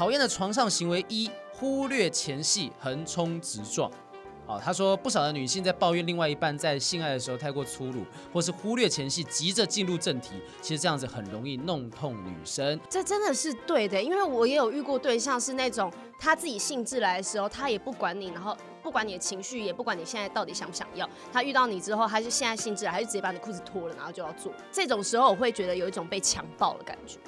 讨厌的床上行为一：忽略前戏，横冲直撞。哦，他说不少的女性在抱怨另外一半在性爱的时候太过粗鲁，或是忽略前戏，急着进入正题。其实这样子很容易弄痛女生。这真的是对的，因为我也有遇过对象是那种他自己兴致来的时候，他也不管你，然后不管你的情绪，也不管你现在到底想不想要。他遇到你之后，他就现在兴致来，他就直接把你裤子脱了，然后就要做。这种时候我会觉得有一种被强暴的感觉。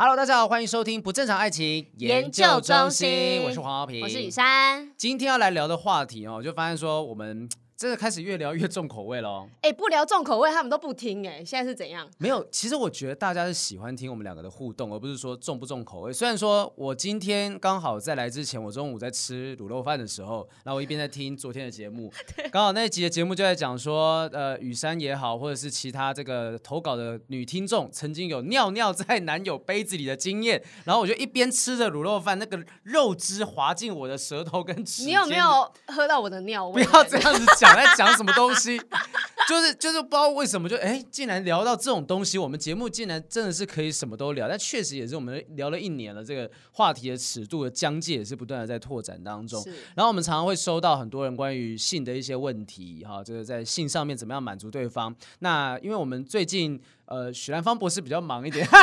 Hello，大家好，欢迎收听不正常爱情研究中心，我是黄豪平，我是雨珊。今天要来聊的话题哦，就发现说我们。真的开始越聊越重口味了哦！哎，不聊重口味，他们都不听哎。现在是怎样？没有，其实我觉得大家是喜欢听我们两个的互动，而不是说重不重口味。虽然说我今天刚好在来之前，我中午在吃卤肉饭的时候，然后我一边在听昨天的节目，刚好那一集的节目就在讲说，呃，雨珊也好，或者是其他这个投稿的女听众，曾经有尿尿在男友杯子里的经验，然后我就一边吃着卤肉饭，那个肉汁滑进我的舌头跟齿。你有没有喝到我的尿味？不要这样子讲，在讲什么东西？东西就是就是不知道为什么就哎，竟然聊到这种东西，我们节目竟然真的是可以什么都聊，但确实也是我们聊了一年了，这个话题的尺度的疆界也是不断的在拓展当中。然后我们常常会收到很多人关于性的一些问题，哈，就是在性上面怎么样满足对方。那因为我们最近呃许兰芳博士比较忙一点。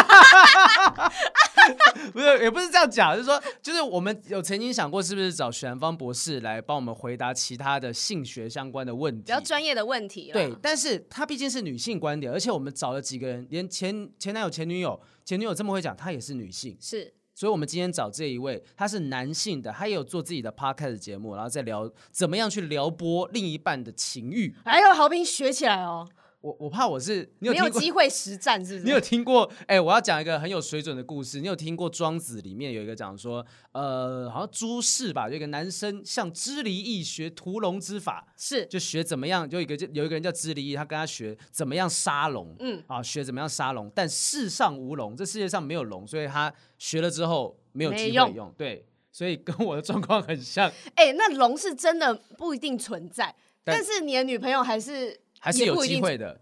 不是，也不是这样讲，就是说，就是我们有曾经想过，是不是找许兰芳博士来帮我们回答其他的性学相关的问题，比较专业的问题。对，但是他毕竟是女性观点，而且我们找了几个人，连前前男友、前女友、前女友这么会讲，她也是女性，是，所以我们今天找这一位，他是男性的，他也有做自己的 podcast 节目，然后再聊怎么样去撩拨另一半的情欲。哎呦，豪平学起来哦。我我怕我是你有没有机会实战，是不是？你有听过？哎、欸，我要讲一个很有水准的故事。你有听过《庄子》里面有一个讲说，呃，好像朱氏吧，有一个男生向支离益学屠龙之法，是就学怎么样，就一个就有一个人叫支离益，他跟他学怎么样杀龙，嗯啊，学怎么样杀龙，但世上无龙，这世界上没有龙，所以他学了之后没有机会用，用，对，所以跟我的状况很像。哎、欸，那龙是真的不一定存在，但，但是你的女朋友还是。还是有机会的，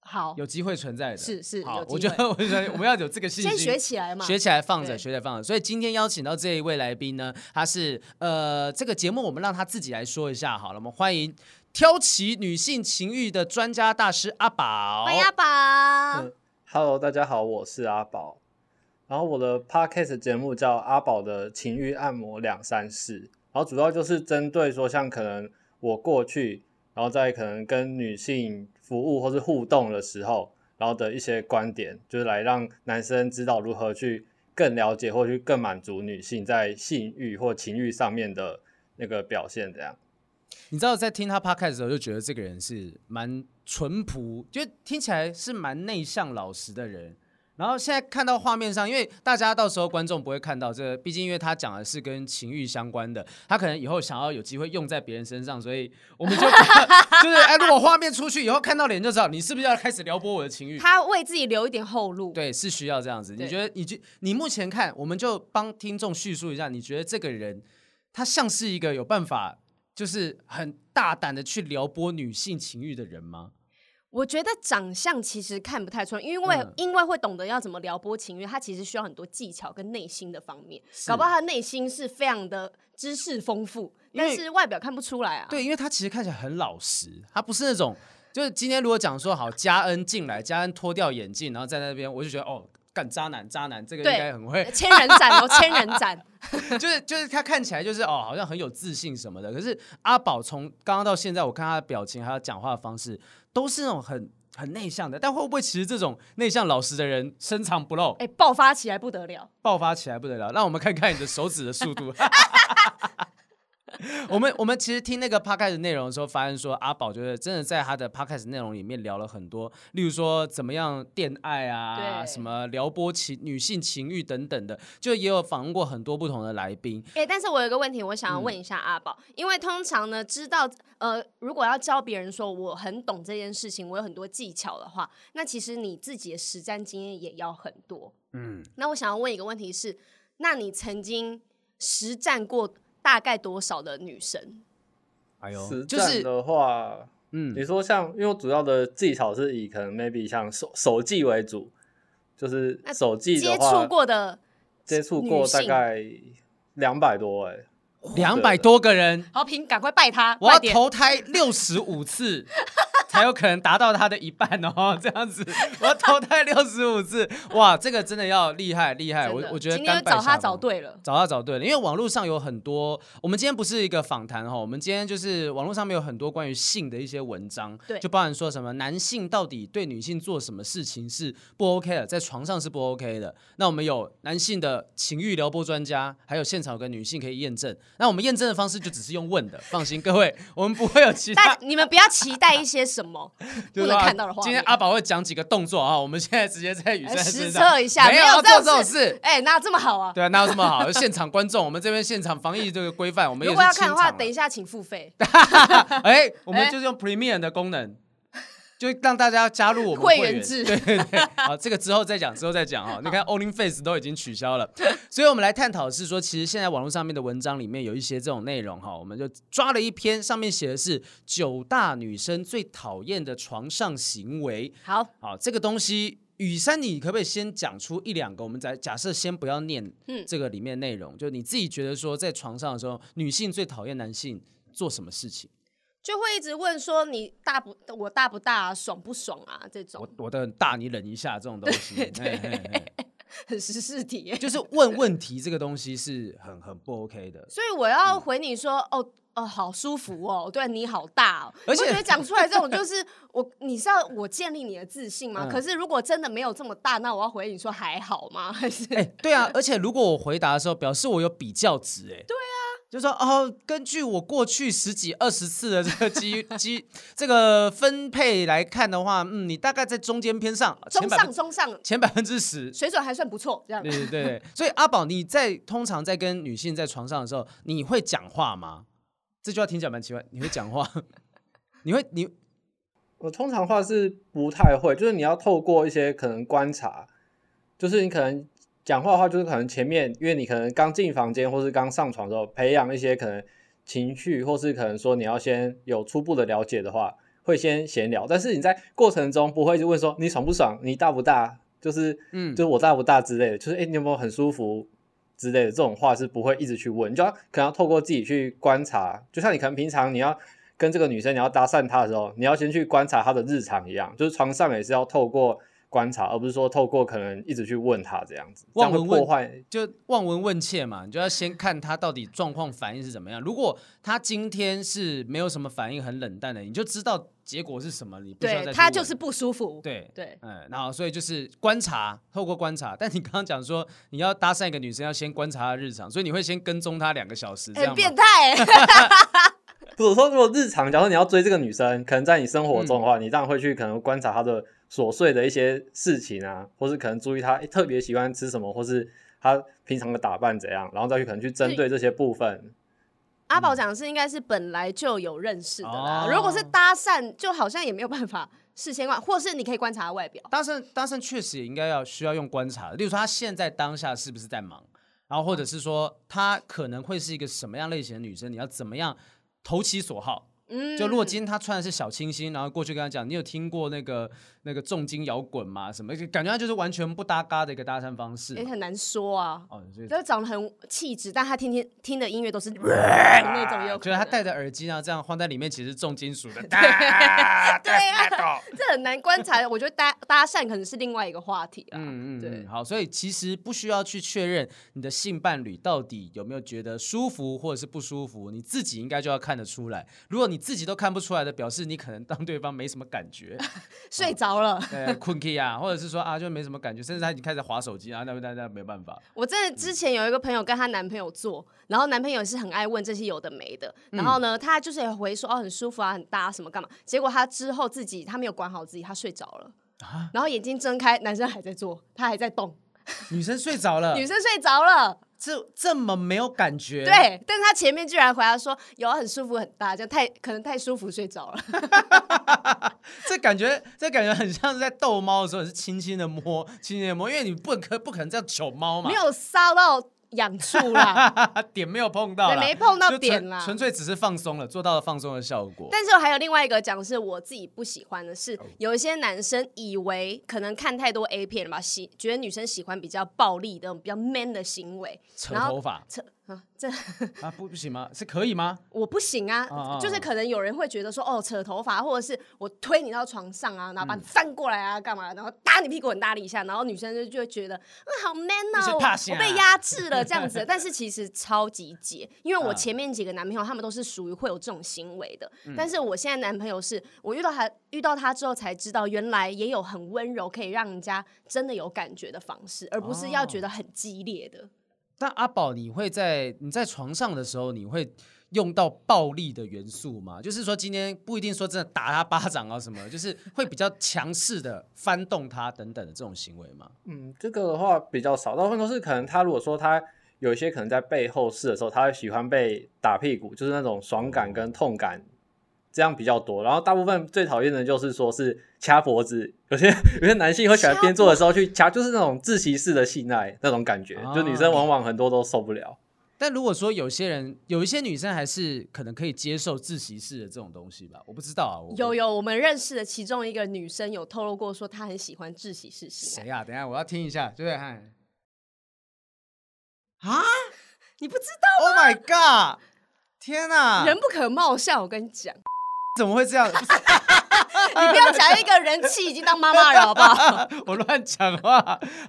好，有机会存在的，是是，好，我觉得我觉得我们要有这个信心，先学起来嘛，学起来放着，学起来放着。所以今天邀请到这一位来宾呢，他是呃，这个节目我们让他自己来说一下好了，我们欢迎挑起女性情欲的专家大师阿宝，欢迎阿宝。嗯，Hello，大家好，我是阿宝，然后我的 Podcast 节目叫阿宝的情欲按摩两三事，然后主要就是针对说像可能我过去。然后在可能跟女性服务或是互动的时候，然后的一些观点，就是来让男生知道如何去更了解或去更满足女性在性欲或情欲上面的那个表现。这样，你知道在听他 podcast 的时候，就觉得这个人是蛮淳朴，就听起来是蛮内向老实的人。然后现在看到画面上，因为大家到时候观众不会看到这个，毕竟因为他讲的是跟情欲相关的，他可能以后想要有机会用在别人身上，所以我们就 就是哎，如果画面出去以后看到脸就知道你是不是要开始撩拨我的情欲。他为自己留一点后路，对，是需要这样子。你觉得你就你目前看，我们就帮听众叙述一下，你觉得这个人他像是一个有办法，就是很大胆的去撩拨女性情欲的人吗？我觉得长相其实看不太出来，因为、嗯、因为会懂得要怎么撩拨情欲，他其实需要很多技巧跟内心的方面，搞不好他内心是非常的知识丰富，但是外表看不出来啊。对，因为他其实看起来很老实，他不是那种就是今天如果讲说好嘉恩进来，嘉恩脱掉眼镜，然后在那边，我就觉得哦，干渣男渣男，这个应该很会千人斩哦，千人斩，就是就是他看起来就是哦，好像很有自信什么的。可是阿宝从刚刚到现在，我看他的表情还有讲话的方式。都是那种很很内向的，但会不会其实这种内向老实的人深藏不露？哎、欸，爆发起来不得了！爆发起来不得了！让我们看看你的手指的速度。我们我们其实听那个 podcast 内容的时候，发现说阿宝就是真的在他的 podcast 内容里面聊了很多，例如说怎么样恋爱啊，什么撩拨情女性情欲等等的，就也有访问过很多不同的来宾。哎、欸，但是我有一个问题，我想要问一下阿宝、嗯，因为通常呢，知道呃，如果要教别人说我很懂这件事情，我有很多技巧的话，那其实你自己的实战经验也要很多。嗯，那我想要问一个问题是，那你曾经实战过？大概多少的女生？哎呦，实战的话，嗯，你说像，因为我主要的技巧是以可能 maybe 像手手技为主，就是手技的话，接触过的接触过大概两百多哎、欸，两百多个人，好评，赶快拜他，我要投胎六十五次。才有可能达到他的一半哦，这样子，我要投胎六十五次，哇，这个真的要厉害厉害，我我觉得今天找他找对了，找他找对了，因为网络上有很多，我们今天不是一个访谈哈，我们今天就是网络上面有很多关于性的一些文章，对，就包含说什么男性到底对女性做什么事情是不 OK 的，在床上是不 OK 的，那我们有男性的情欲撩拨专家，还有现场有个女性可以验证，那我们验证的方式就只是用问的，放心各位，我们不会有其他，但你们不要期待一些什么。不能看到的话，今天阿宝会讲几个动作啊？我们现在直接在雨山实测一下，没有做这种事。哎，哪有这么好啊？对啊，哪有这么好？现场观众，我们这边现场防疫这个规范，我们如果要看的话，等一下请付费。哎，我们就是用 Premium 的功能。就让大家加入我们会员，制，对对对，好，这个之后再讲，之后再讲啊。你看 OnlyFace 都已经取消了，所以我们来探讨是说，其实现在网络上面的文章里面有一些这种内容哈，我们就抓了一篇，上面写的是九大女生最讨厌的床上行为。好，好，这个东西，雨山，你可不可以先讲出一两个？我们在假设先不要念这个里面内容，嗯，就你自己觉得说，在床上的时候，女性最讨厌男性做什么事情？就会一直问说，你大不我大不大，爽不爽啊？这种我我的很大，你忍一下这种东西，对对对对很实事题，就是问问题这个东西是很很不 OK 的。所以我要回你说，嗯、哦哦，好舒服哦，对你好大哦，而且我觉得讲出来这种就 是我，你是要我建立你的自信吗？嗯、可是如果真的没有这么大，那我要回你说还好吗？还是哎，对啊，而且如果我回答的时候表示我有比较值，哎，对啊。就说哦，根据我过去十几二十次的这个机 机这个分配来看的话，嗯，你大概在中间偏上，中上中上前百分之十，水准还算不错，这样。对对对，所以阿宝，你在通常在跟女性在床上的时候，你会讲话吗？这句话听起来蛮奇怪，你会讲话？你会你？我通常话是不太会，就是你要透过一些可能观察，就是你可能。讲话的话，就是可能前面，因为你可能刚进房间，或是刚上床的时候，培养一些可能情绪，或是可能说你要先有初步的了解的话，会先闲聊。但是你在过程中不会就问说你爽不爽，你大不大，就是嗯，就是我大不大之类的，就是诶、欸，你有没有很舒服之类的这种话是不会一直去问，你就要可能要透过自己去观察。就像你可能平常你要跟这个女生你要搭讪她的时候，你要先去观察她的日常一样，就是床上也是要透过。观察，而不是说透过可能一直去问他这样子，望闻问切，就望闻问切嘛，你就要先看他到底状况反应是怎么样。如果他今天是没有什么反应，很冷淡的，你就知道结果是什么。你不需要再，他就是不舒服。对对，嗯，然后所以就是观察，透过观察。但你刚刚讲说你要搭讪一个女生，要先观察她日常，所以你会先跟踪她两个小时，这样。很变态。不 是说如果日常，假如你要追这个女生，可能在你生活中的话，嗯、你当然会去可能观察她的。琐碎的一些事情啊，或是可能注意她特别喜欢吃什么，或是她平常的打扮怎样，然后再去可能去针对这些部分。阿宝讲的是应该是本来就有认识的啦，嗯、如果是搭讪，就好像也没有办法事先观，或是你可以观察他外表。搭讪搭讪确实也应该要需要用观察的，例如说她现在当下是不是在忙，然后或者是说她可能会是一个什么样类型的女生，你要怎么样投其所好。嗯，就如果今天他穿的是小清新，然后过去跟他讲，你有听过那个那个重金摇滚吗？什么感觉他就是完全不搭嘎的一个搭讪方式，也、欸、很难说啊。哦，就是长得很气质，但他天天听的音乐都是 那种有，觉得他戴着耳机啊，这样放在里面其实重金属的。对，啊，对啊，这很难观察。我觉得搭搭讪可能是另外一个话题啊。嗯嗯，对。好，所以其实不需要去确认你的性伴侣到底有没有觉得舒服或者是不舒服，你自己应该就要看得出来。如果你你自己都看不出来的，表示你可能当对方没什么感觉，睡着了，对，困 key 啊，或者是说啊，就没什么感觉，甚至他已经开始划手机啊，那那那没办法。我真的之前有一个朋友跟她男朋友做，然后男朋友是很爱问这些有的没的，然后呢，他就是也回说哦很舒服啊，很搭什么干嘛，结果她之后自己她没有管好自己，她睡着了，然后眼睛睁开，男生还在做，他还在动，女生睡着了，女生睡着了。这这么没有感觉？对，但是他前面居然回答说有很舒服很大，就太可能太舒服睡着了。这感觉这感觉很像是在逗猫的时候，是轻轻的摸，轻轻的摸，因为你不可不可能这样求猫嘛。没有骚到痒处啦，点没有碰到，没碰到点啦，纯粹只是放松了，做到了放松的效果。但是我还有另外一个讲，是我自己不喜欢的是，有一些男生以为可能看太多 A 片了吧，喜觉得女生喜欢比较暴力的、比较 man 的行为，扯头发，扯。啊，这啊不不行吗？是可以吗？我不行啊，啊就是可能有人会觉得说，哦，扯头发，或者是我推你到床上啊，然后把你翻过来啊，干嘛？然后打你屁股很大力一下，然后女生就就会觉得，嗯，好 man 啊，我，被压制了这样子。但是其实超级解，因为我前面几个男朋友他们都是属于会有这种行为的，嗯、但是我现在男朋友是我遇到他遇到他之后才知道，原来也有很温柔可以让人家真的有感觉的方式，而不是要觉得很激烈的。但阿宝，你会在你在床上的时候，你会用到暴力的元素吗？就是说，今天不一定说真的打他巴掌啊什么，就是会比较强势的翻动他等等的这种行为吗？嗯，这个的话比较少，大部分都是可能他如果说他有一些可能在背后试的时候，他会喜欢被打屁股，就是那种爽感跟痛感。这样比较多，然后大部分最讨厌的就是说是掐脖子，有些有些男性会喜欢边做的时候去掐，就是那种窒息式的性爱那种感觉，就女生往往很多都受不了。但如果说有些人有一些女生还是可能可以接受窒息式的这种东西吧，我不知道啊。有有，我们认识的其中一个女生有透露过说她很喜欢窒息式性爱。谁啊？等一下我要听一下，对不对？啊？你不知道？Oh my god！天哪，人不可貌相，我跟你讲。怎么会这样？你不要讲一个人气已经当妈妈了，好不好？我乱讲话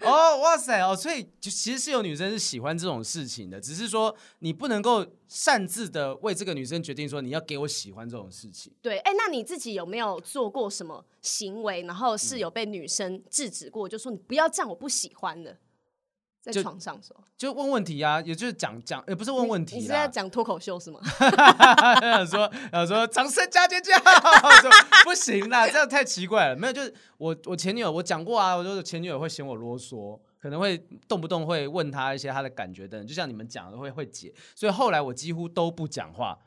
哦，哇塞哦，所以就其实是有女生是喜欢这种事情的，只是说你不能够擅自的为这个女生决定说你要给我喜欢这种事情。对，哎，那你自己有没有做过什么行为，然后是有被女生制止过，就说你不要这样，我不喜欢的。在床上说，就问问题啊，也就是讲讲，也不是问问题。你是在讲脱口秀是吗？说，说掌声加尖叫，不行啦，这样太奇怪了。没有，就是我我前女友，我讲过啊，我说前女友会嫌我啰嗦，可能会动不动会问他一些她的感觉等等，就像你们讲的会会解，所以后来我几乎都不讲话。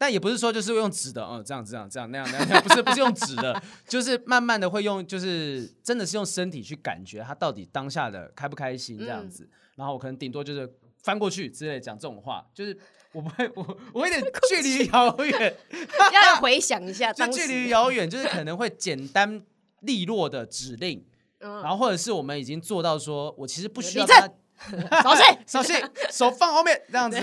但也不是说就是用纸的，嗯，这样这样这样那样那样，那样，不是不是用纸的，就是慢慢的会用，就是真的是用身体去感觉他到底当下的开不开心这样子，嗯、然后我可能顶多就是翻过去之类讲这种话，就是我不会我我有点距离遥远，要回想一下，就距离遥远，就是可能会简单利落的指令，嗯、然后或者是我们已经做到说我其实不需要他。扫兴，扫兴，手放后面这样子，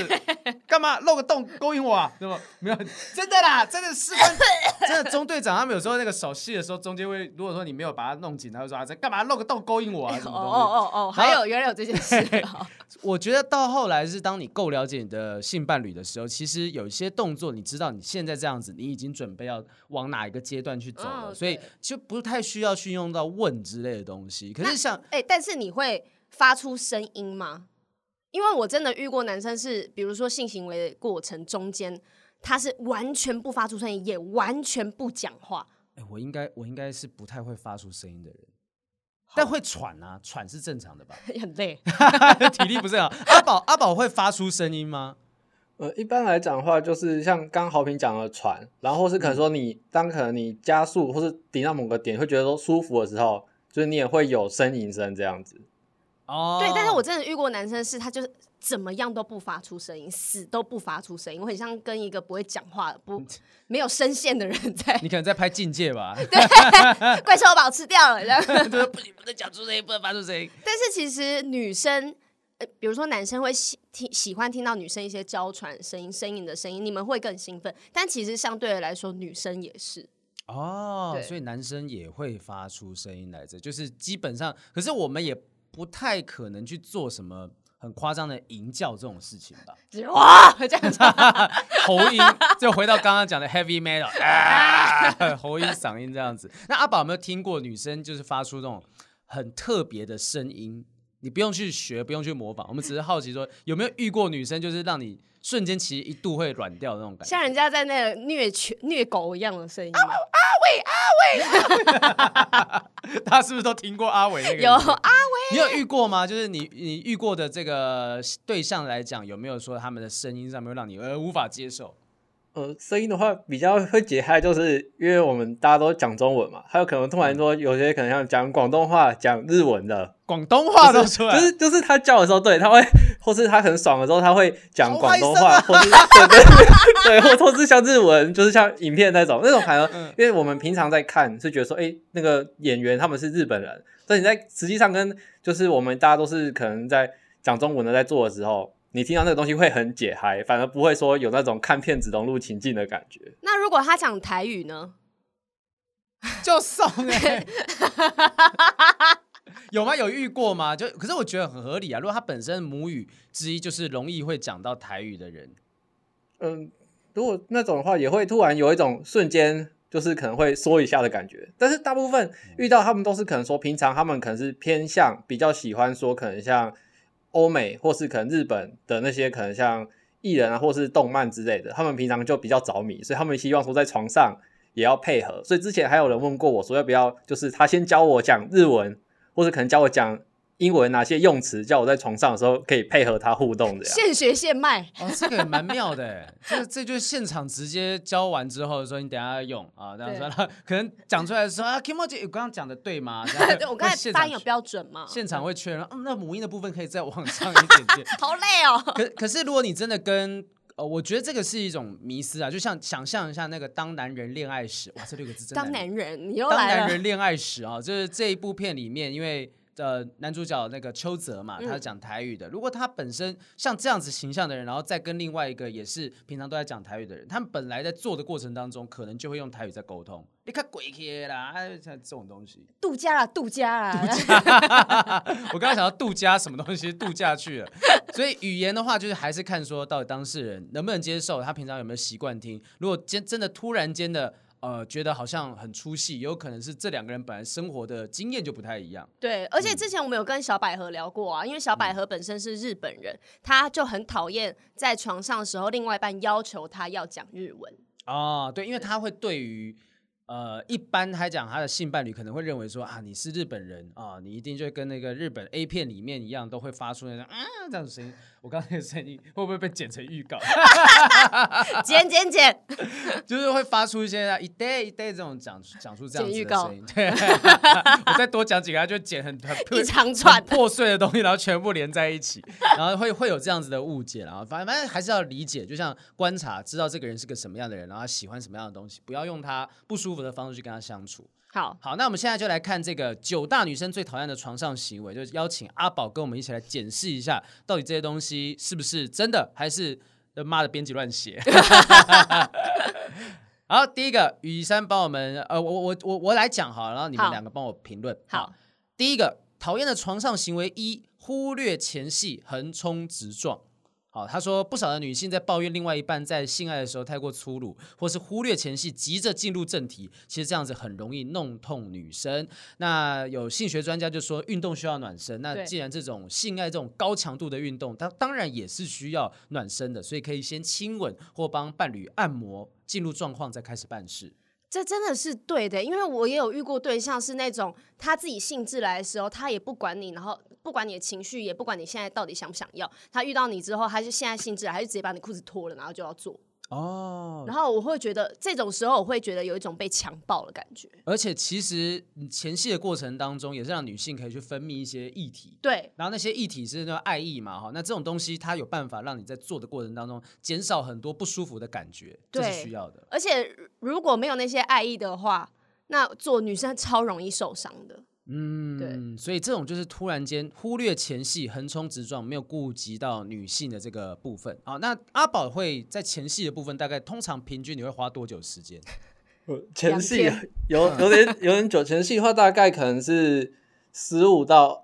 干嘛露个洞勾引我啊？对吧？没有，真的啦，真的是，真的中队长他们有时候那个手戏的时候，中间会如果说你没有把它弄紧，他会说啊，在干嘛露个洞勾引我啊？什么东西？哦哦哦，还有原来有这件事。我觉得到后来是当你够了解你的性伴侣的时候，其实有一些动作，你知道你现在这样子，你已经准备要往哪一个阶段去走了，所以就不太需要去用到问之类的东西。可是像哎，但是你会。发出声音吗？因为我真的遇过男生是，比如说性行为的过程中间，他是完全不发出声音，也完全不讲话。哎、欸，我应该我应该是不太会发出声音的人，但会喘啊，喘是正常的吧？很累，体力不是很好。阿宝阿宝会发出声音吗？呃，一般来讲的话，就是像刚刚豪平讲的喘，然后是可能说你、嗯、当可能你加速或是顶到某个点，会觉得说舒服的时候，就是你也会有呻吟声这样子。哦，对，但是我真的遇过男生是，他就是怎么样都不发出声音，死都不发出声音，我很像跟一个不会讲话、不 没有声线的人在。你可能在拍境界吧？对，怪兽把我吃掉了，这样。对，不行，不能讲出声音，不能发出声音。但是其实女生，呃，比如说男生会喜听喜欢听到女生一些娇喘声音、呻吟的声音，你们会更兴奋。但其实相对的来说，女生也是。哦，所以男生也会发出声音来着，就是基本上，可是我们也。不太可能去做什么很夸张的吟叫这种事情吧？哇，这样子，喉音就回到刚刚讲的 heavy metal，啊，喉音嗓音这样子。那阿宝有没有听过女生就是发出这种很特别的声音？你不用去学，不用去模仿，我们只是好奇说有没有遇过女生就是让你瞬间其实一度会软掉的那种感觉，像人家在那个虐犬、虐狗一样的声音。阿伟，阿伟，他是不是都听过阿伟那个？有阿伟，你有遇过吗？就是你你遇过的这个对象来讲，有没有说他们的声音上面让你呃无法接受？呃，声音的话比较会解开，就是因为我们大家都讲中文嘛，还有可能突然说有些可能像讲广东话、讲日文的，广东话都出来，就是就是他叫的时候，对，他会，或是他很爽的时候，他会讲广东话，或是 对对对，或或是像日文，就是像影片那种那种反而，因为我们平常在看是觉得说，哎，那个演员他们是日本人，但你在实际上跟就是我们大家都是可能在讲中文的在做的时候。你听到那个东西会很解嗨，反而不会说有那种看片子融入情境的感觉。那如果他讲台语呢？就送哎、欸，有吗？有遇过吗？就可是我觉得很合理啊。如果他本身母语之一就是容易会讲到台语的人，嗯，如果那种的话，也会突然有一种瞬间就是可能会缩一下的感觉。但是大部分遇到他们都是可能说，平常他们可能是偏向比较喜欢说，可能像。欧美或是可能日本的那些可能像艺人啊，或是动漫之类的，他们平常就比较着迷，所以他们希望说在床上也要配合。所以之前还有人问过我说要不要，就是他先教我讲日文，或者可能教我讲。英文哪些用词，叫我在床上的时候可以配合他互动的？现学现卖哦，这个也蛮妙的。这这就是现场直接教完之后说你等下要用啊，这样说可能讲出来的时候啊，Kimoji，我刚刚讲的对吗？对，我刚才发音有标准吗？现场会确认，嗯，那母音的部分可以再往上一点点。好累哦。可可是如果你真的跟呃，我觉得这个是一种迷思啊，就像想象一下那个当男人恋爱时，哇，这六个字真的。当男人，你又来了。当男人恋爱时啊，就是这一部片里面，因为。呃，男主角那个邱泽嘛，他是讲台语的。如果他本身像这样子形象的人，然后再跟另外一个也是平常都在讲台语的人，他们本来在做的过程当中，可能就会用台语在沟通。你看鬼贴啦，像这种东西，度假啦，度假啦。度假我刚刚想到度假什么东西，度假去了。所以语言的话，就是还是看说到底当事人能不能接受，他平常有没有习惯听。如果真真的突然间的。呃，觉得好像很出戏，有可能是这两个人本来生活的经验就不太一样。对，而且之前我们有跟小百合聊过啊，因为小百合本身是日本人，他就很讨厌在床上的时候，另外一半要求他要讲日文。哦，对，因为他会对于。呃，一般来讲，他的性伴侣可能会认为说啊，你是日本人啊，你一定就跟那个日本 A 片里面一样，都会发出那种啊这样的声音。我刚才的声音会不会被剪成预告？剪 剪剪，就是会发出一些一 day 一 day 这种讲讲出这样子的声音。对，我再多讲几个，他就剪很很一长串破碎的东西，然后全部连在一起，然后会会有这样子的误解。然后反正反正还是要理解，就像观察，知道这个人是个什么样的人，然后他喜欢什么样的东西，不要用他不舒服的方式去跟他相处。好好，那我们现在就来看这个九大女生最讨厌的床上行为，就是邀请阿宝跟我们一起来检视一下，到底这些东西是不是真的，还是妈的编辑乱写。好，第一个雨珊帮我们，呃，我我我我来讲哈，然后你们两个帮我评论。好，好，第一个讨厌的床上行为一，忽略前戏，横冲直撞。好，他说不少的女性在抱怨另外一半在性爱的时候太过粗鲁，或是忽略前戏，急着进入正题。其实这样子很容易弄痛女生。那有性学专家就说，运动需要暖身。那既然这种性爱这种高强度的运动，它当然也是需要暖身的，所以可以先亲吻或帮伴侣按摩，进入状况再开始办事。这真的是对的，因为我也有遇过对象是那种他自己兴致来的时候，他也不管你，然后不管你的情绪，也不管你现在到底想不想要，他遇到你之后，他就现在兴致来，他就直接把你裤子脱了，然后就要做。哦，然后我会觉得这种时候，我会觉得有一种被强暴的感觉。而且其实前戏的过程当中，也是让女性可以去分泌一些液体。对，然后那些液体是那种爱意嘛，哈，那这种东西它有办法让你在做的过程当中减少很多不舒服的感觉，这是需要的。而且如果没有那些爱意的话，那做女生超容易受伤的。嗯，对，所以这种就是突然间忽略前戏，横冲直撞，没有顾及到女性的这个部分啊。那阿宝会在前戏的部分，大概通常平均你会花多久时间？前戏有有点有点久，前戏的话大概可能是十五到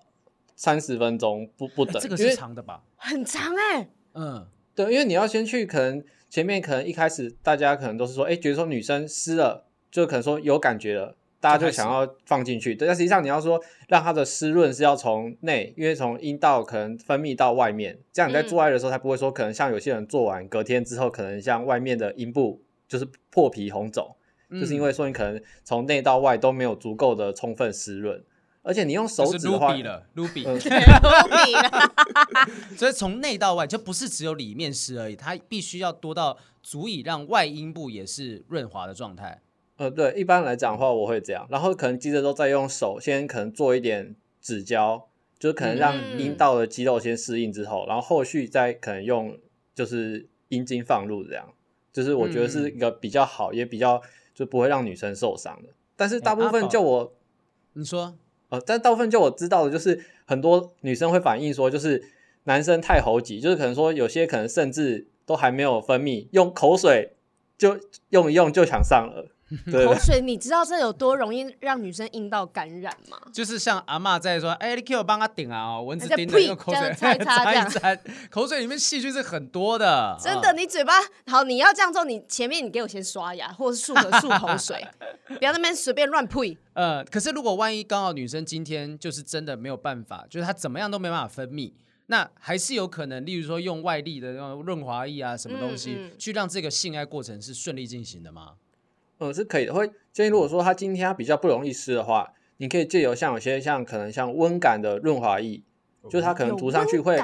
三十分钟不不等，这个是长的吧？很长哎、欸，嗯，对，因为你要先去，可能前面可能一开始大家可能都是说，哎，觉得说女生湿了，就可能说有感觉了。大家就想要放进去，但实际上你要说让它的湿润是要从内，因为从阴道可能分泌到外面，这样你在做爱的时候才不会说可能像有些人做完隔天之后，可能像外面的阴部就是破皮红肿，就是因为说你可能从内到外都没有足够的充分湿润。而且你用手指的话，卢了，卢比，卢比了。所以从内到外就不是只有里面湿而已，它必须要多到足以让外阴部也是润滑的状态。呃，对，一般来讲的话，我会这样，然后可能接着都再用手先可能做一点指交，就是可能让阴道的肌肉先适应之后，嗯、然后后续再可能用就是阴茎放入这样，就是我觉得是一个比较好，嗯、也比较就不会让女生受伤的。但是大部分就我，欸、你说。呃，但大部分就我知道的，就是很多女生会反映说，就是男生太猴急，就是可能说有些可能甚至都还没有分泌，用口水就用一用就想上了。对口水，你知道这有多容易让女生阴道感染吗？就是像阿嬷在说：“哎、欸，你给我帮他顶啊，蚊子叮的用口水擦一 擦，口水里面细菌是很多的。真的，你嘴巴好，你要这样做，你前面你给我先刷牙，或者是漱口漱口水，不要那边随便乱呸。呃，可是如果万一刚好女生今天就是真的没有办法，就是她怎么样都没办法分泌，那还是有可能，例如说用外力的那种润滑液啊，什么东西、嗯嗯、去让这个性爱过程是顺利进行的吗？嗯，是可以的。会建议，如果说他今天他比较不容易湿的话，你可以借由像有些像可能像温感的润滑液，就是它可能涂上去会，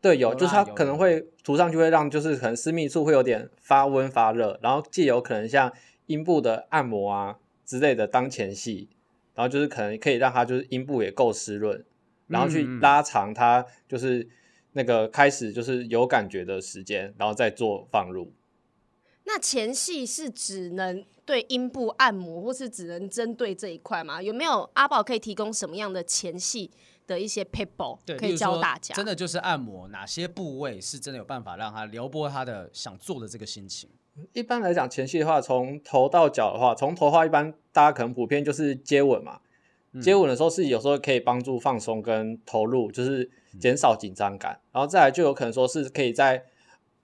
对，有，就是它可能会涂上去会让就是可能私密处会有点发温发热，然后借由可能像阴部的按摩啊之类的当前戏，然后就是可能可以让它就是阴部也够湿润，然后去拉长它就是那个开始就是有感觉的时间，然后再做放入。那前戏是只能对阴部按摩，或是只能针对这一块吗？有没有阿宝可以提供什么样的前戏的一些 people，可以教大家？真的就是按摩哪些部位是真的有办法让他撩拨他的想做的这个心情？一般来讲，前戏的话，从头到脚的话，从头的话，一般大家可能普遍就是接吻嘛。嗯、接吻的时候是有时候可以帮助放松跟投入，就是减少紧张感。嗯、然后再来就有可能说是可以在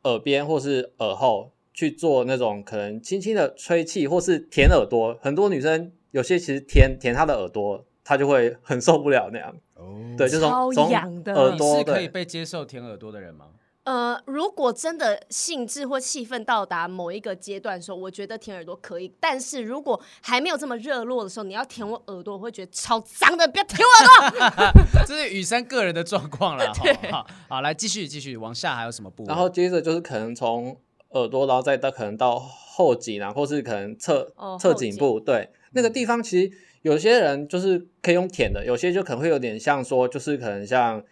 耳边或是耳后。去做那种可能轻轻的吹气，或是舔耳朵，很多女生有些其实舔舔她的耳朵，她就会很受不了那样。哦，对，就是从痒的耳朵，你是可以被接受舔耳朵的人吗？呃，如果真的兴致或气氛到达某一个阶段的时候，我觉得舔耳朵可以。但是如果还没有这么热络的时候，你要舔我耳朵，我会觉得超脏的，不要舔我耳朵。这是雨珊个人的状况了。对好，好，来继续继续往下，还有什么部位？然后接着就是可能从。耳朵，然后再到可能到后颈啊，或是可能侧侧颈部，对，那个地方其实有些人就是可以用舔的，有些就可能会有点像说，就是可能像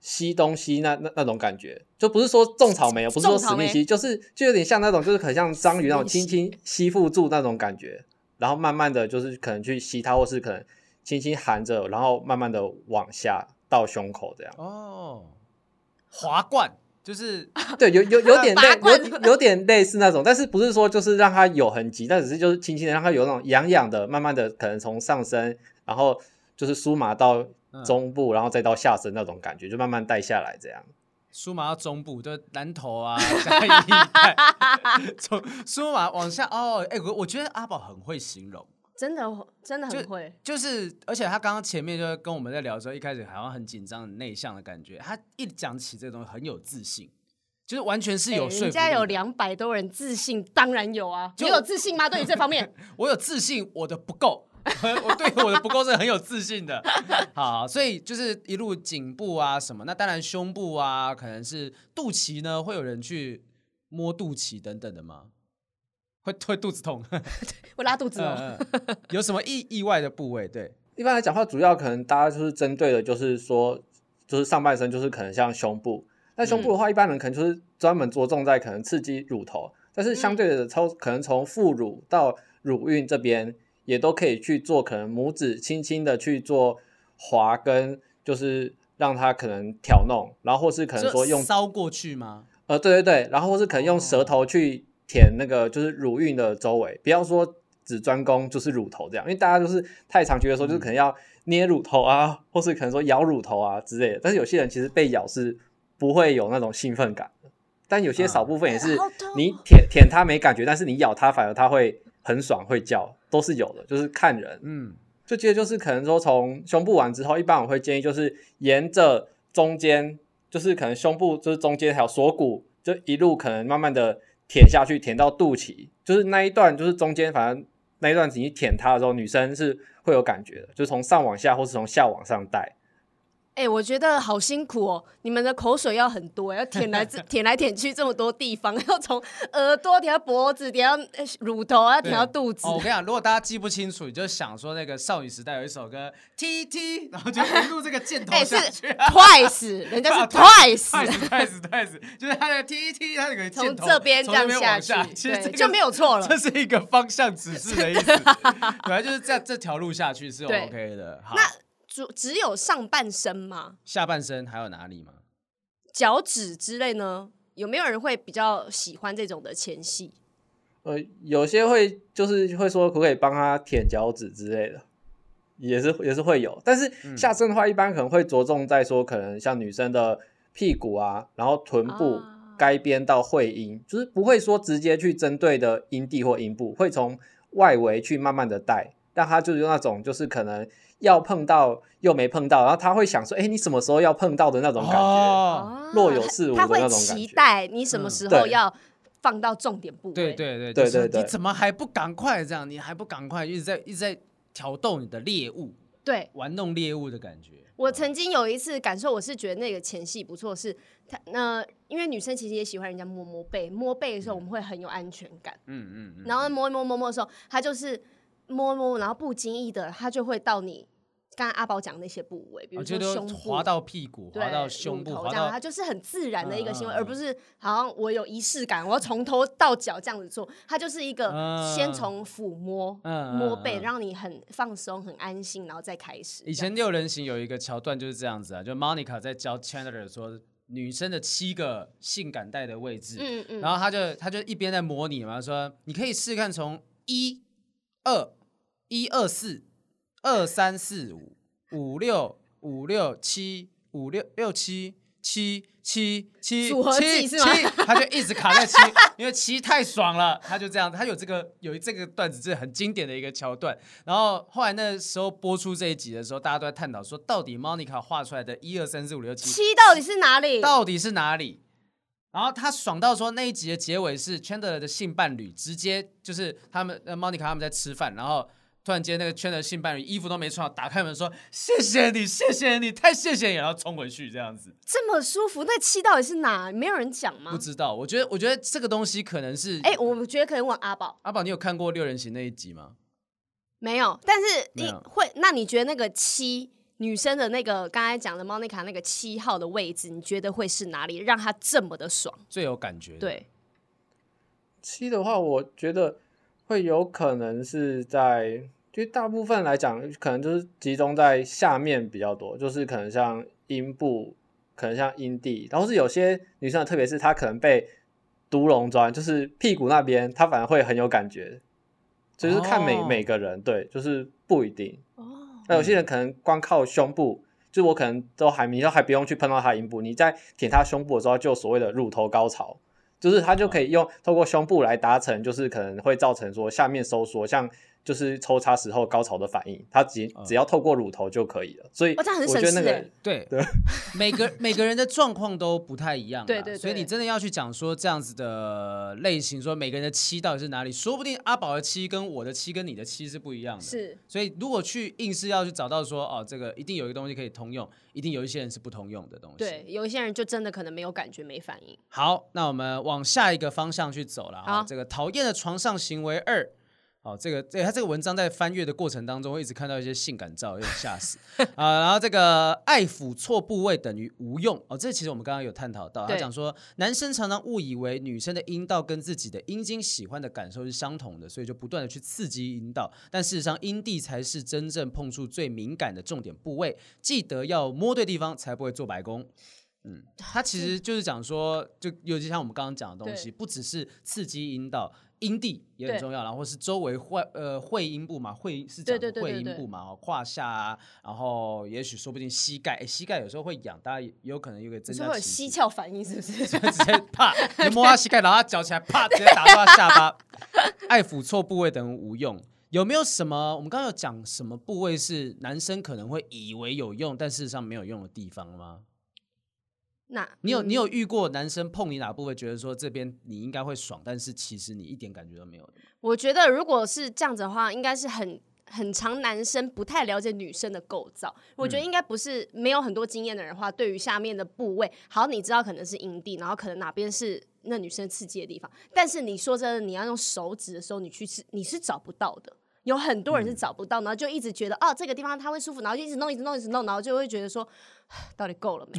吸东西那那那种感觉，就不是说种草莓，不是说史密吸，就是就有点像那种，就是很像章鱼那种轻轻吸附住那种感觉，然后慢慢的就是可能去吸它，或是可能轻轻含着，然后慢慢的往下到胸口这样。哦，滑灌。就是 对，有有有点 类有有点类似那种，但是不是说就是让它有痕迹，但只是就是轻轻的让它有那种痒痒的，慢慢的可能从上身，然后就是梳麻到中部，然后再到下身那种感觉，就慢慢带下来这样。梳麻到中部，就南头啊，从梳麻往下哦，哎、欸，我我觉得阿宝很会形容。真的真的很会，就，就是而且他刚刚前面就跟我们在聊的时候，一开始好像很紧张、很内向的感觉。他一讲起这个东西很有自信，就是完全是有说服力。人家有两百多人自信，当然有啊。你有自信吗？对于这方面，我有自信，我的不够，我对我的不够是很有自信的。好，所以就是一路颈部啊什么，那当然胸部啊，可能是肚脐呢，会有人去摸肚脐等等的吗？会会肚子痛，会拉肚子哦。嗯、有什么意意外的部位？对，一般来讲话，主要可能大家就是针对的，就是说，就是上半身，就是可能像胸部。那胸部的话，一般人可能就是专门着重在可能刺激乳头，但是相对的，超可能从副乳到乳晕这边，也都可以去做，可能拇指轻轻的去做滑，跟就是让它可能挑弄，然后或是可能说用烧过去吗？呃，对对对，然后或是可能用舌头去。舔那个就是乳晕的周围，不要说只专攻就是乳头这样，因为大家就是太常觉得说就是可能要捏乳头啊，或是可能说咬乳头啊之类的。但是有些人其实被咬是不会有那种兴奋感的，但有些少部分也是你舔舔它没感觉，但是你咬它反而它会很爽会叫，都是有的，就是看人。嗯，就接着就是可能说从胸部完之后，一般我会建议就是沿着中间，就是可能胸部就是中间还有锁骨，就一路可能慢慢的。舔下去，舔到肚脐，就是那一段，就是中间，反正那一段你舔它的时候，女生是会有感觉的，就从上往下，或是从下往上带。哎、欸，我觉得好辛苦哦！你们的口水要很多，要舔来 舔来舔去这么多地方，要从耳朵舔到脖子，舔到乳头，要舔到肚子。哦，我跟你讲，如果大家记不清楚，你就想说那个少女时代有一首歌 T T，然后就 一路这个箭头下去。欸、Twice，人家是 Twice，Twice，Twice，就是他的 T T，他那个从这边这样下去，其实、这个、就没有错了。这是一个方向指示的意思，本来就是这这条路下去是 OK 的。好。只只有上半身吗？下半身还有哪里吗？脚趾之类呢？有没有人会比较喜欢这种的前戏？呃，有些会就是会说可不可以帮他舔脚趾之类的，也是也是会有。但是下身的话，一般可能会着重在说，可能像女生的屁股啊，然后臀部该边到会阴，啊，就是不会说直接去针对的阴蒂或阴部，会从外围去慢慢的带。但他就是那种，就是可能要碰到又没碰到，然后他会想说：“哎、欸，你什么时候要碰到的那种感觉？哦、若有似无的那种感觉。”他会期待你什么时候要放到重点部位。对对对对对对，你怎么还不赶快这样？你还不赶快一直在一直在挑逗你的猎物，对，玩弄猎物的感觉。我曾经有一次感受，我是觉得那个前戏不错，是他那因为女生其实也喜欢人家摸摸背，摸背的时候我们会很有安全感。嗯嗯嗯，然后摸一摸摸摸的时候，他就是。摸摸，然后不经意的，他就会到你刚刚阿宝讲那些部位，比如说胸部，滑到屁股，滑到胸部，这样，它就是很自然的一个行为，嗯、而不是好像我有仪式感，我要从头到脚这样子做。它就是一个先从抚摸、嗯、摸背，让你很放松、很安心，然后再开始。以前六人行有一个桥段就是这样子啊，就 Monica 在教 Chandler 说女生的七个性感带的位置，嗯嗯，然后他就他就一边在模拟嘛，说你可以试试看从一二。一二四，二三四五，五六五六七，五六六七七七七七七，他就一直卡在七，因为七太爽了，他就这样，他有这个有这个段子，是很经典的一个桥段。然后后来那时候播出这一集的时候，大家都在探讨说，到底 Monica 画出来的一二三四五六七七到底是哪里？到底是哪里？然后他爽到说，那一集的结尾是 Chandler 的性伴侣，直接就是他们呃 Monica 他们在吃饭，然后。突然间，那个圈的性伴侣衣服都没穿好，打开门说：“谢谢你，谢谢你，太谢谢你。”然后冲回去这样子，这么舒服。那七到底是哪？没有人讲吗？不知道。我觉得，我觉得这个东西可能是……哎，我觉得可能问阿宝。阿宝，你有看过六人行那一集吗？没有。但是你会？那你觉得那个七女生的那个刚才讲的 Monica 那个七号的位置，你觉得会是哪里让她这么的爽？最有感觉？对。七的话，我觉得。会有可能是在，就大部分来讲，可能就是集中在下面比较多，就是可能像阴部，可能像阴蒂，然后是有些女生，特别是她可能被独龙砖，就是屁股那边，她反而会很有感觉，就是看每、oh. 每个人，对，就是不一定。哦，那有些人可能光靠胸部，就我可能都还，你都还不用去碰到她阴部，你在舔她胸部的时候，就所谓的乳头高潮。就是它就可以用透过胸部来达成，就是可能会造成说下面收缩，像就是抽插时候高潮的反应，他只只要透过乳头就可以了。所以我觉得那个对对，每个每个人的状况都不太一样，对对。所以你真的要去讲说这样子的类型，说每个人的七到底是哪里？说不定阿宝的七跟我的七跟你的七是不一样的。是。所以如果去硬是要去找到说哦，这个一定有一个东西可以通用。一定有一些人是不通用的东西，对，有一些人就真的可能没有感觉、没反应。好，那我们往下一个方向去走了。好，这个讨厌的床上行为二。好，这个对他这个文章在翻阅的过程当中，会一直看到一些性感照，有点吓死啊。然后这个爱抚错部位等于无用哦，这其实我们刚刚有探讨到，他讲说男生常常误以为女生的阴道跟自己的阴茎喜欢的感受是相同的，所以就不断的去刺激阴道，但事实上阴蒂才是真正碰触最敏感的重点部位，记得要摸对地方才不会做白工。嗯，他其实就是讲说，就尤其像我们刚刚讲的东西，不只是刺激阴道。阴蒂也很重要，然后是周围会呃会阴部嘛，会是讲会阴部嘛，胯下啊，然后也许说不定膝盖，欸、膝盖有时候会痒，大家也有可能有个增加会膝翘反应，是不是？直接啪，你摸他膝盖，然后他脚起来，啪，直接打到他下巴。爱抚错部位等于无用，有没有什么？我们刚刚有讲什么部位是男生可能会以为有用，但事实上没有用的地方吗？那你有你有遇过男生碰你哪部位，觉得说这边你应该会爽，但是其实你一点感觉都没有的？我觉得如果是这样子的话，应该是很很长男生不太了解女生的构造。我觉得应该不是没有很多经验的人的话，对于下面的部位，好，你知道可能是阴蒂，然后可能哪边是那女生刺激的地方，但是你说真的，你要用手指的时候，你去刺，你是找不到的。有很多人是找不到，然后就一直觉得哦，这个地方他会舒服，然后就一直弄，一直弄，一直弄，然后就会觉得说，到底够了没？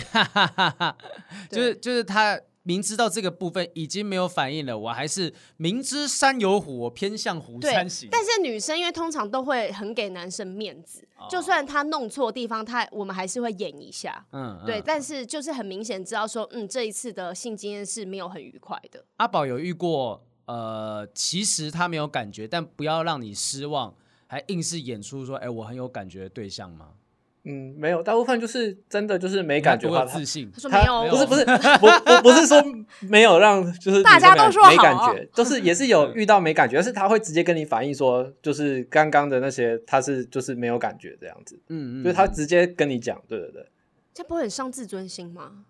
就是就是他明知道这个部分已经没有反应了，我还是明知山有虎，我偏向虎山行。但是女生因为通常都会很给男生面子，哦、就算他弄错地方，他我们还是会演一下。嗯，对，嗯、但是就是很明显知道说，嗯，这一次的性经验是没有很愉快的。阿宝有遇过？呃，其实他没有感觉，但不要让你失望，还硬是演出说，哎，我很有感觉的对象吗？嗯，没有，大部分就是真的就是没感觉，他自信。他说没有，不是不是，我我不是说没有让，就是大家都说没感觉，就是也是有遇到没感觉，但是他会直接跟你反映说，就是刚刚的那些他是就是没有感觉这样子，嗯嗯，就是他直接跟你讲，对对对，这不会很伤自尊心吗？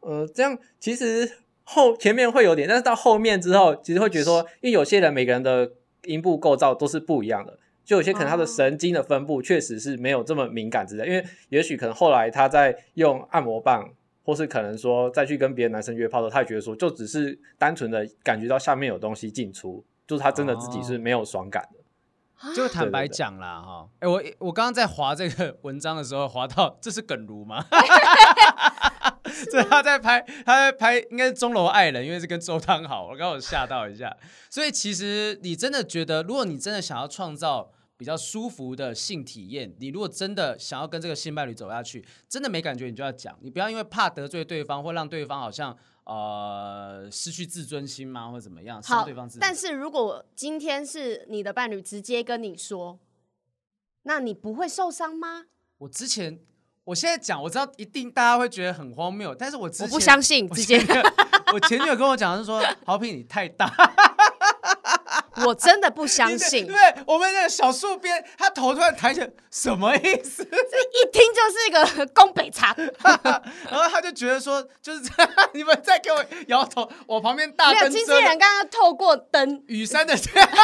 呃，这样其实。后前面会有点，但是到后面之后，其实会觉得说，因为有些人每个人的阴部构造都是不一样的，就有些可能他的神经的分布确实是没有这么敏感之类。因为也许可能后来他在用按摩棒，或是可能说再去跟别的男生约炮的时候，他也觉得说，就只是单纯的感觉到下面有东西进出，就是他真的自己是没有爽感的。哦、就坦白讲啦，哈，哎，我我刚刚在滑这个文章的时候，滑到这是梗如吗？所以他在拍，他在拍，应该是钟楼爱人，因为是跟周汤好，我刚好吓到一下。所以其实你真的觉得，如果你真的想要创造比较舒服的性体验，你如果真的想要跟这个性伴侣走下去，真的没感觉，你就要讲，你不要因为怕得罪对方，或让对方好像呃失去自尊心吗，或怎么样伤对方自尊。但是如果今天是你的伴侣直接跟你说，那你不会受伤吗？我之前。我现在讲，我知道一定大家会觉得很荒谬，但是我之我不相信，直接我前女友跟我讲是说，好比你太大，我真的不相信。对，我们那个小树边，他头突然抬起来，什么意思？这一听就是一个宫北茶，然后他就觉得说，就是这样，你们在给我摇头，我旁边大灯，没有经纪人刚刚透过灯，雨山的这样。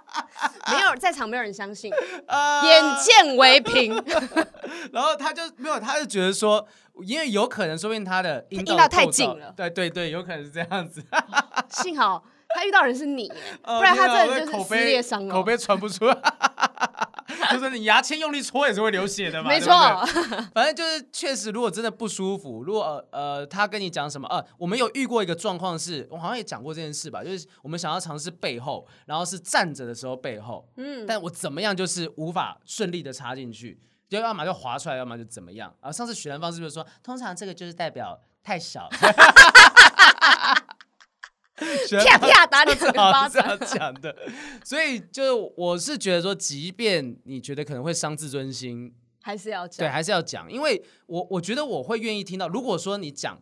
没有在场，没有人相信，呃、眼见为凭。然后他就没有，他就觉得说，因为有可能说不定他的阴道，道太近了。对对对，有可能是这样子。幸好他遇到人是你，不然他真的就是撕裂伤了，口碑传不出来。就是你牙签用力戳也是会流血的嘛，没错。反正就是确实，如果真的不舒服，如果呃他跟你讲什么，呃，我们有遇过一个状况是，我好像也讲过这件事吧，就是我们想要尝试背后，然后是站着的时候背后，嗯，但我怎么样就是无法顺利的插进去，就要么就滑出来，要么就怎么样。啊，上次许兰芳是不是说，通常这个就是代表太小。啪啪打你嘴巴，这样 讲的，所以就我是觉得说，即便你觉得可能会伤自尊心，还是要讲，对，还是要讲，因为我我觉得我会愿意听到。如果说你讲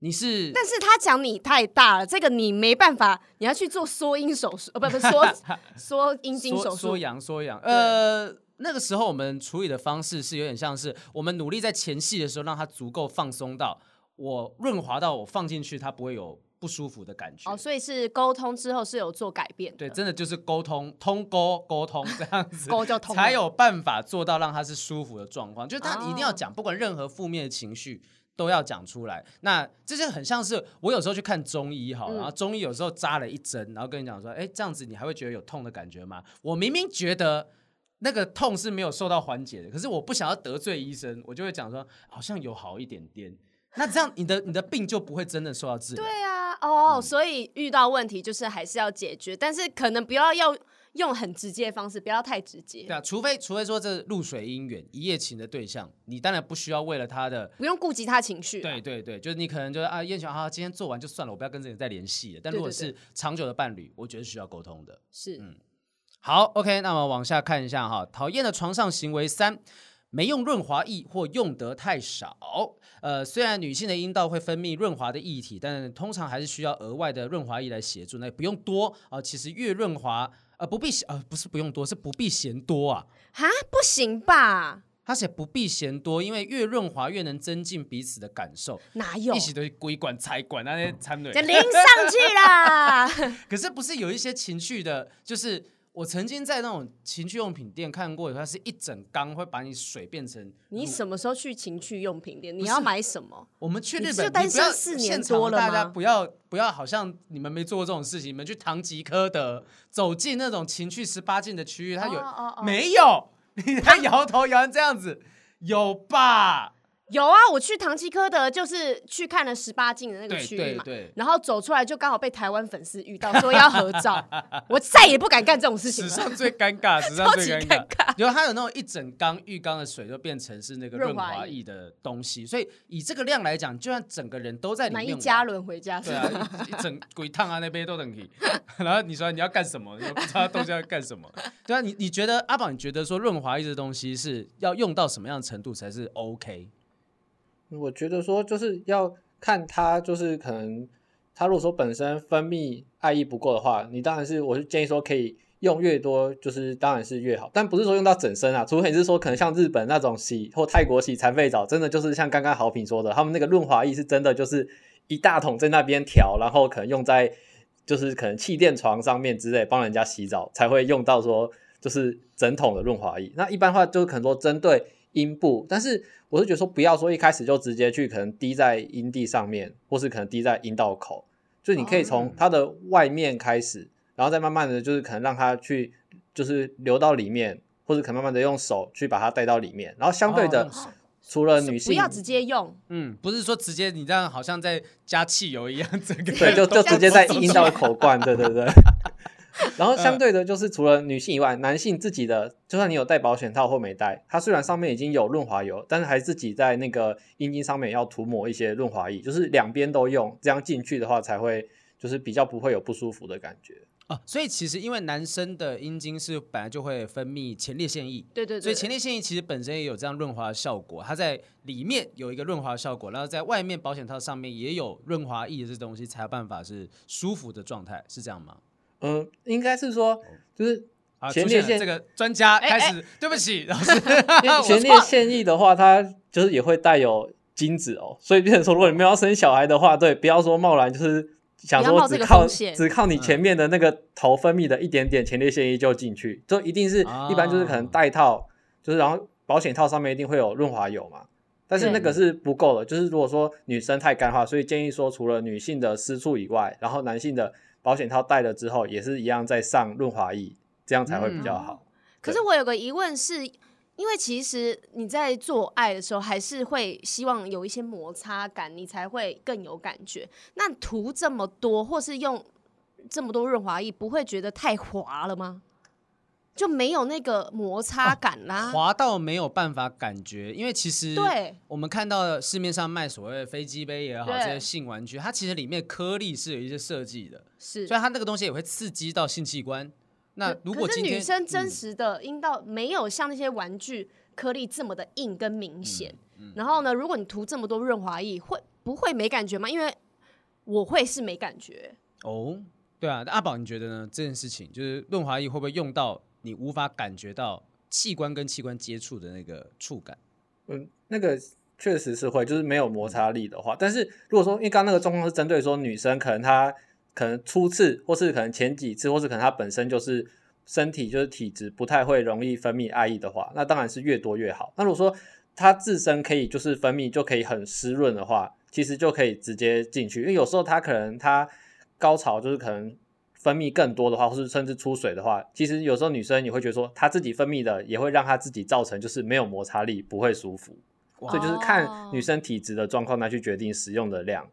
你是，但是他讲你太大了，这个你没办法，你要去做缩阴手术，呃，不不，缩 缩阴茎手术，缩阳缩阳。呃，那个时候我们处理的方式是有点像是，我们努力在前戏的时候让它足够放松到我润滑到我放进去，它不会有。不舒服的感觉哦，所以是沟通之后是有做改变的。对，真的就是沟通，通沟沟通 这样子，沟就通，才有办法做到让他是舒服的状况。就是他一定要讲，不管任何负面的情绪都要讲出来。那这就很像是我有时候去看中医哈，然后中医有时候扎了一针，然后跟你讲说，哎，这样子你还会觉得有痛的感觉吗？我明明觉得那个痛是没有受到缓解的，可是我不想要得罪医生，我就会讲说，好像有好一点点。那这样你的你的病就不会真的受到治疗。对啊，哦，嗯、所以遇到问题就是还是要解决，但是可能不要要用很直接的方式，不要太直接。对啊，除非除非说这露水姻缘一夜情的对象，你当然不需要为了他的不用顾及他情绪。对对对，就是你可能就是啊，燕雄啊，今天做完就算了，我不要跟这个人再联系了。但如果是长久的伴侣，我觉得是需要沟通的。是，嗯，好，OK，那么往下看一下哈，讨厌的床上行为三。没用润滑液或用得太少，呃，虽然女性的阴道会分泌润滑的液体，但通常还是需要额外的润滑液来协助。那不用多啊、呃，其实越润滑，呃，不必，呃，不是不用多，是不必嫌多啊。哈，不行吧？他写不必嫌多，因为越润滑越能增进彼此的感受。哪有？一起都归管财管那些参对，就淋上去啦。可是不是有一些情绪的，就是。我曾经在那种情趣用品店看过，它是一整缸会把你水变成。你什么时候去情趣用品店？你要买什么？我们去日本，就单身四年多了吗？大家不要不要，好像你们没做过这种事情。你们去唐吉诃德走进那种情趣十八禁的区域，它有、oh, oh, oh. 没有？你在摇头摇成这样子，有吧？有啊，我去唐吉诃德就是去看了十八禁的那个区域嘛，然后走出来就刚好被台湾粉丝遇到，说要合照，我再也不敢干这种事情了。史上最尴尬，史上最尴尬。然后它有那种一整缸浴缸的水就变成是那个润滑液的东西，所以以这个量来讲，就算整个人都在里面，买一加仑回家，对啊，一整鬼烫啊那边都等于。然后你说你要干什么？你不知道东西要干什么？对啊，你你觉得阿宝，你觉得说润滑液这东西是要用到什么样的程度才是 OK？我觉得说就是要看他，就是可能他如果说本身分泌爱液不够的话，你当然是我是建议说可以用越多，就是当然是越好，但不是说用到整身啊，除非你是说可能像日本那种洗或泰国洗残废澡，真的就是像刚刚豪平说的，他们那个润滑液是真的就是一大桶在那边调，然后可能用在就是可能气垫床上面之类帮人家洗澡才会用到说就是整桶的润滑液。那一般话就是可能说针对。阴部，但是我是觉得说不要说一开始就直接去可能滴在阴蒂上面，或是可能滴在阴道口，就你可以从它的外面开始，哦、然后再慢慢的就是可能让它去就是流到里面，或者可能慢慢的用手去把它带到里面，然后相对的，哦、除了女性不要直接用，嗯，不是说直接你这样好像在加汽油一样，这个对，就就直接在阴道口灌，对对对。然后相对的，就是除了女性以外，男性自己的，就算你有戴保险套或没戴，它虽然上面已经有润滑油，但是还自己在那个阴茎上面要涂抹一些润滑液，就是两边都用，这样进去的话才会就是比较不会有不舒服的感觉啊。所以其实因为男生的阴茎是本来就会分泌前列腺液，对对对，所以前列腺液其实本身也有这样润滑的效果，它在里面有一个润滑效果，然后在外面保险套上面也有润滑液的这东西，才有办法是舒服的状态，是这样吗？嗯，应该是说，就是前列腺这个专家开始，欸欸、对不起，老 师，前列腺液的话，它就是也会带有精子哦，所以变成说，如果你没有要生小孩的话，对，不要说贸然就是想说只靠只靠你前面的那个头分泌的一点点前列腺液就进去，就一定是一般就是可能带套，就是然后保险套上面一定会有润滑油嘛，但是那个是不够的，就是如果说女生太干的话，所以建议说除了女性的私处以外，然后男性的。保险套戴了之后，也是一样在上润滑液，这样才会比较好。嗯、可是我有个疑问是，因为其实你在做爱的时候，还是会希望有一些摩擦感，你才会更有感觉。那涂这么多，或是用这么多润滑液，不会觉得太滑了吗？就没有那个摩擦感啦，啊，滑到没有办法感觉，因为其实对我们看到市面上卖所谓的飞机杯也好，这些性玩具，它其实里面颗粒是有一些设计的，是，所以它那个东西也会刺激到性器官。那如果今天女生真实的阴道没有像那些玩具颗粒这么的硬跟明显，嗯嗯，然后呢，如果你涂这么多润滑液，会不会没感觉吗？因为我会是没感觉。哦，对啊，阿宝你觉得呢？这件事情就是润滑液会不会用到？你无法感觉到器官跟器官接触的那个触感，嗯，那个确实是会，就是没有摩擦力的话。但是如果说，因为刚刚那个状况是针对说女生，可能她可能初次，或是可能前几次，或是可能她本身就是身体就是体质不太会容易分泌爱意的话，那当然是越多越好。那如果说她自身可以就是分泌就可以很湿润的话，其实就可以直接进去，因为有时候她可能她高潮就是可能。分泌更多的话，或是甚至出水的话，其实有时候女生你会觉得说，她自己分泌的也会让她自己造成就是没有摩擦力，不会舒服。所以就是看女生体质的状况来去决定使用的量。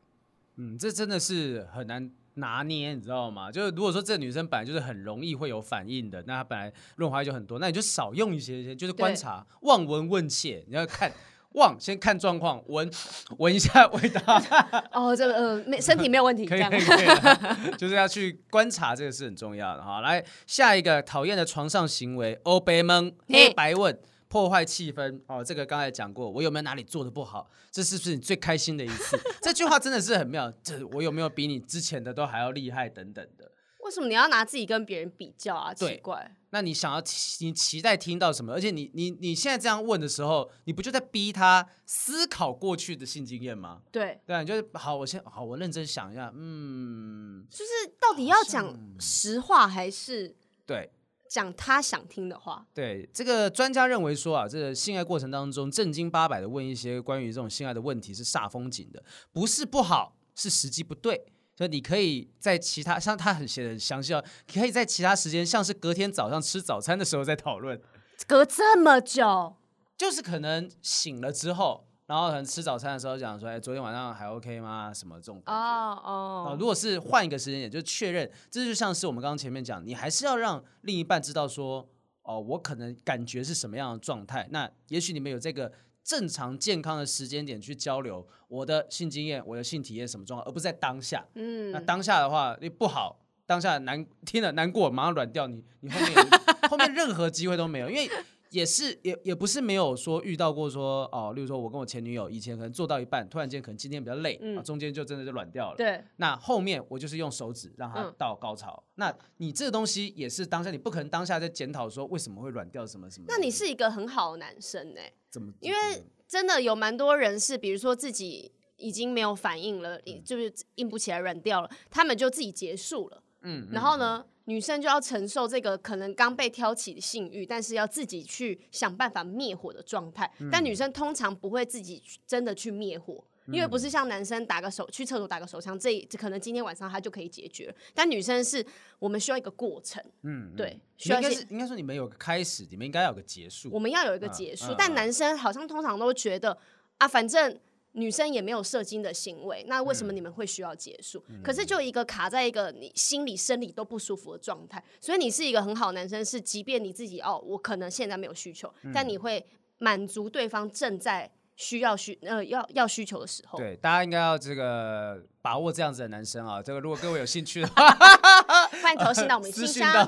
嗯，这真的是很难拿捏，你知道吗？就是如果说这个女生本来就是很容易会有反应的，那她本来润滑液就很多，那你就少用一些些，就是观察，望闻问切，你要看。望，先看状况，闻 闻一下味道。哦，这个呃，没身体没有问题，可以可以可以，就是要去观察这个是很重要的哈。来，下一个讨厌的床上行为，欧北蒙黑白问，破坏气氛。哦，这个刚才讲过，我有没有哪里做的不好？这是不是你最开心的一次？这句话真的是很妙。这我有没有比你之前的都还要厉害？等等的。为什么你要拿自己跟别人比较啊？奇怪。那你想要你期待听到什么？而且你你你现在这样问的时候，你不就在逼他思考过去的性经验吗？对，对啊，你就是好，我先好，我认真想一下，嗯，就是到底要讲实话还是对。讲他想听的话。对，这个专家认为说啊，这个性爱过程当中正经八百的问一些关于这种性爱的问题是煞风景的，不是不好，是时机不对。所以你可以在其他像他很写的很详细哦，可以在其他时间，像是隔天早上吃早餐的时候再讨论。隔这么久，就是可能醒了之后。然后可能吃早餐的时候讲说，哎，昨天晚上还 OK 吗？什么这种感觉？哦哦。如果是换一个时间点，就确认，这就像是我们刚刚前面讲，你还是要让另一半知道说，哦，我可能感觉是什么样的状态。那也许你们有这个正常健康的时间点去交流我的性经验，我的性体验什么状况，而不是在当下。嗯。那当下的话，你不好，当下难听了难过，马上软掉，你你后面 后面任何机会都没有，因为。也是也也不是没有说遇到过说哦，例如说我跟我前女友以前可能做到一半，突然间可能今天比较累，嗯、中间就真的就软掉了。对，那后面我就是用手指让它到高潮。嗯、那你这个东西也是当下你不可能当下在检讨说为什么会软掉什么什么。那你是一个很好的男生呢？怎么？因为真的有蛮多人是，比如说自己已经没有反应了，嗯、就是硬不起来软掉了，他们就自己结束了。嗯，然后呢？嗯女生就要承受这个可能刚被挑起的性欲，但是要自己去想办法灭火的状态。嗯、但女生通常不会自己真的去灭火，嗯、因为不是像男生打个手去厕所打个手枪，这这可能今天晚上他就可以解决了。但女生是我们需要一个过程，嗯，对，需要应该是应该说你们有个开始，你们应该要有个结束。我们要有一个结束，嗯、但男生好像通常都觉得啊，反正。女生也没有射精的行为，那为什么你们会需要结束？嗯、可是就一个卡在一个你心理生理都不舒服的状态，所以你是一个很好的男生，是即便你自己哦，我可能现在没有需求，嗯、但你会满足对方正在。需要需呃要要需求的时候，对，大家应该要这个把握这样子的男生啊。这个如果各位有兴趣的话，欢迎投信到我们信箱。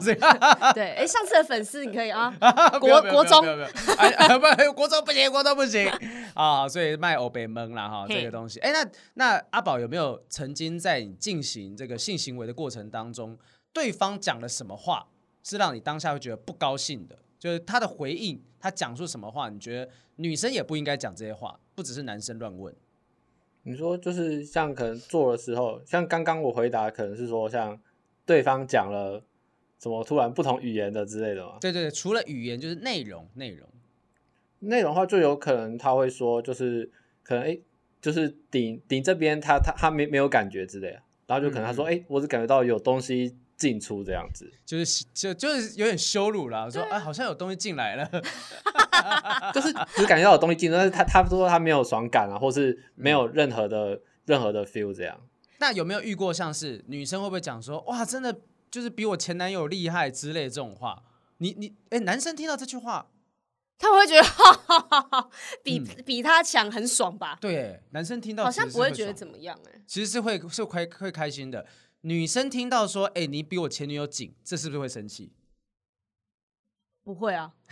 对，哎，上次的粉丝你可以 啊，国国中，不，国中不行，国中不行啊，所以卖欧北蒙了哈，这个东西。哎，那那阿宝有没有曾经在你进行这个性行为的过程当中，对方讲了什么话是让你当下会觉得不高兴的？就是他的回应，他讲出什么话，你觉得女生也不应该讲这些话，不只是男生乱问。你说就是像可能做的时候，像刚刚我回答，可能是说像对方讲了什么突然不同语言的之类的吗？对对对，除了语言就是内容，内容，内容的话就有可能他会说，就是可能哎、欸，就是顶顶这边他他他没没有感觉之类的，然后就可能他说哎、嗯欸，我只感觉到有东西。进出这样子，就是就就是有点羞辱了，说哎，好像有东西进来了，就是只感觉到有东西进，但是他他说他没有爽感啊，或是没有任何的、嗯、任何的 feel 这样。那有没有遇过像是女生会不会讲说哇，真的就是比我前男友厉害之类这种话？你你哎，男生听到这句话，他会觉得哈哈哈哈比、嗯、比他强很爽吧？对，男生听到好像不会觉得怎么样哎，其实是会是会会开心的。女生听到说：“哎、欸，你比我前女友紧，这是不是会生气？”不会啊，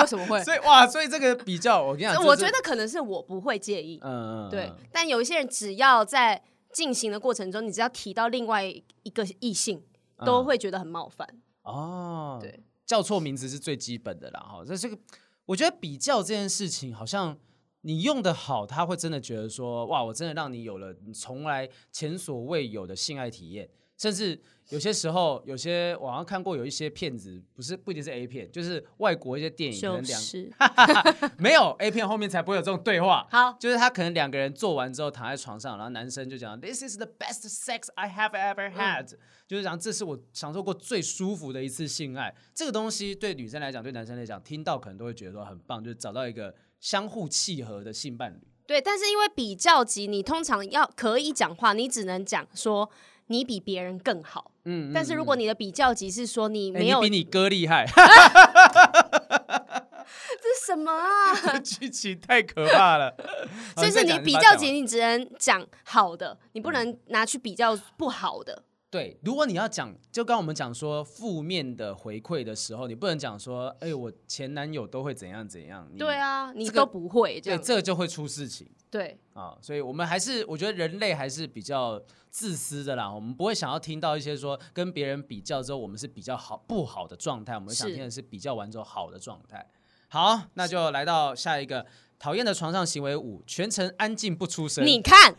为什么会？所以哇，所以这个比较，我跟你讲，我觉得可能是我不会介意，嗯，对。但有一些人，只要在进行的过程中，你只要提到另外一个异性，都会觉得很冒犯。嗯、哦，对，叫错名字是最基本的啦。哈，这这个，我觉得比较这件事情好像。你用的好，他会真的觉得说，哇，我真的让你有了你从来前所未有的性爱体验，甚至有些时候，有些网上看过有一些片子，不是不一定是 A 片，就是外国一些电影，可能两是 没有 A 片后面才不会有这种对话。好，就是他可能两个人做完之后躺在床上，然后男生就讲，This is the best sex I have ever had，、嗯、就是讲这是我享受过最舒服的一次性爱。这个东西对女生来讲，对男生来讲，听到可能都会觉得说很棒，就是找到一个。相互契合的性伴侣，对，但是因为比较级，你通常要可以讲话，你只能讲说你比别人更好，嗯，但是如果你的比较级是说你没有，比你哥厉害，这是什么啊？剧情太可怕了，所以是你比较级，你只能讲好的，你不能拿去比较不好的。对，如果你要讲，就刚我们讲说负面的回馈的时候，你不能讲说，哎，我前男友都会怎样怎样。对啊，你、都不会这样，对，这个就会出事情。对啊，所以我们还是，我觉得人类还是比较自私的啦。我们不会想要听到一些说跟别人比较之后，我们是比较好不好的状态。我们想听的是比较完之后好的状态。好，那就来到下一个。讨厌的床上行为五，全程安静不出声。你看，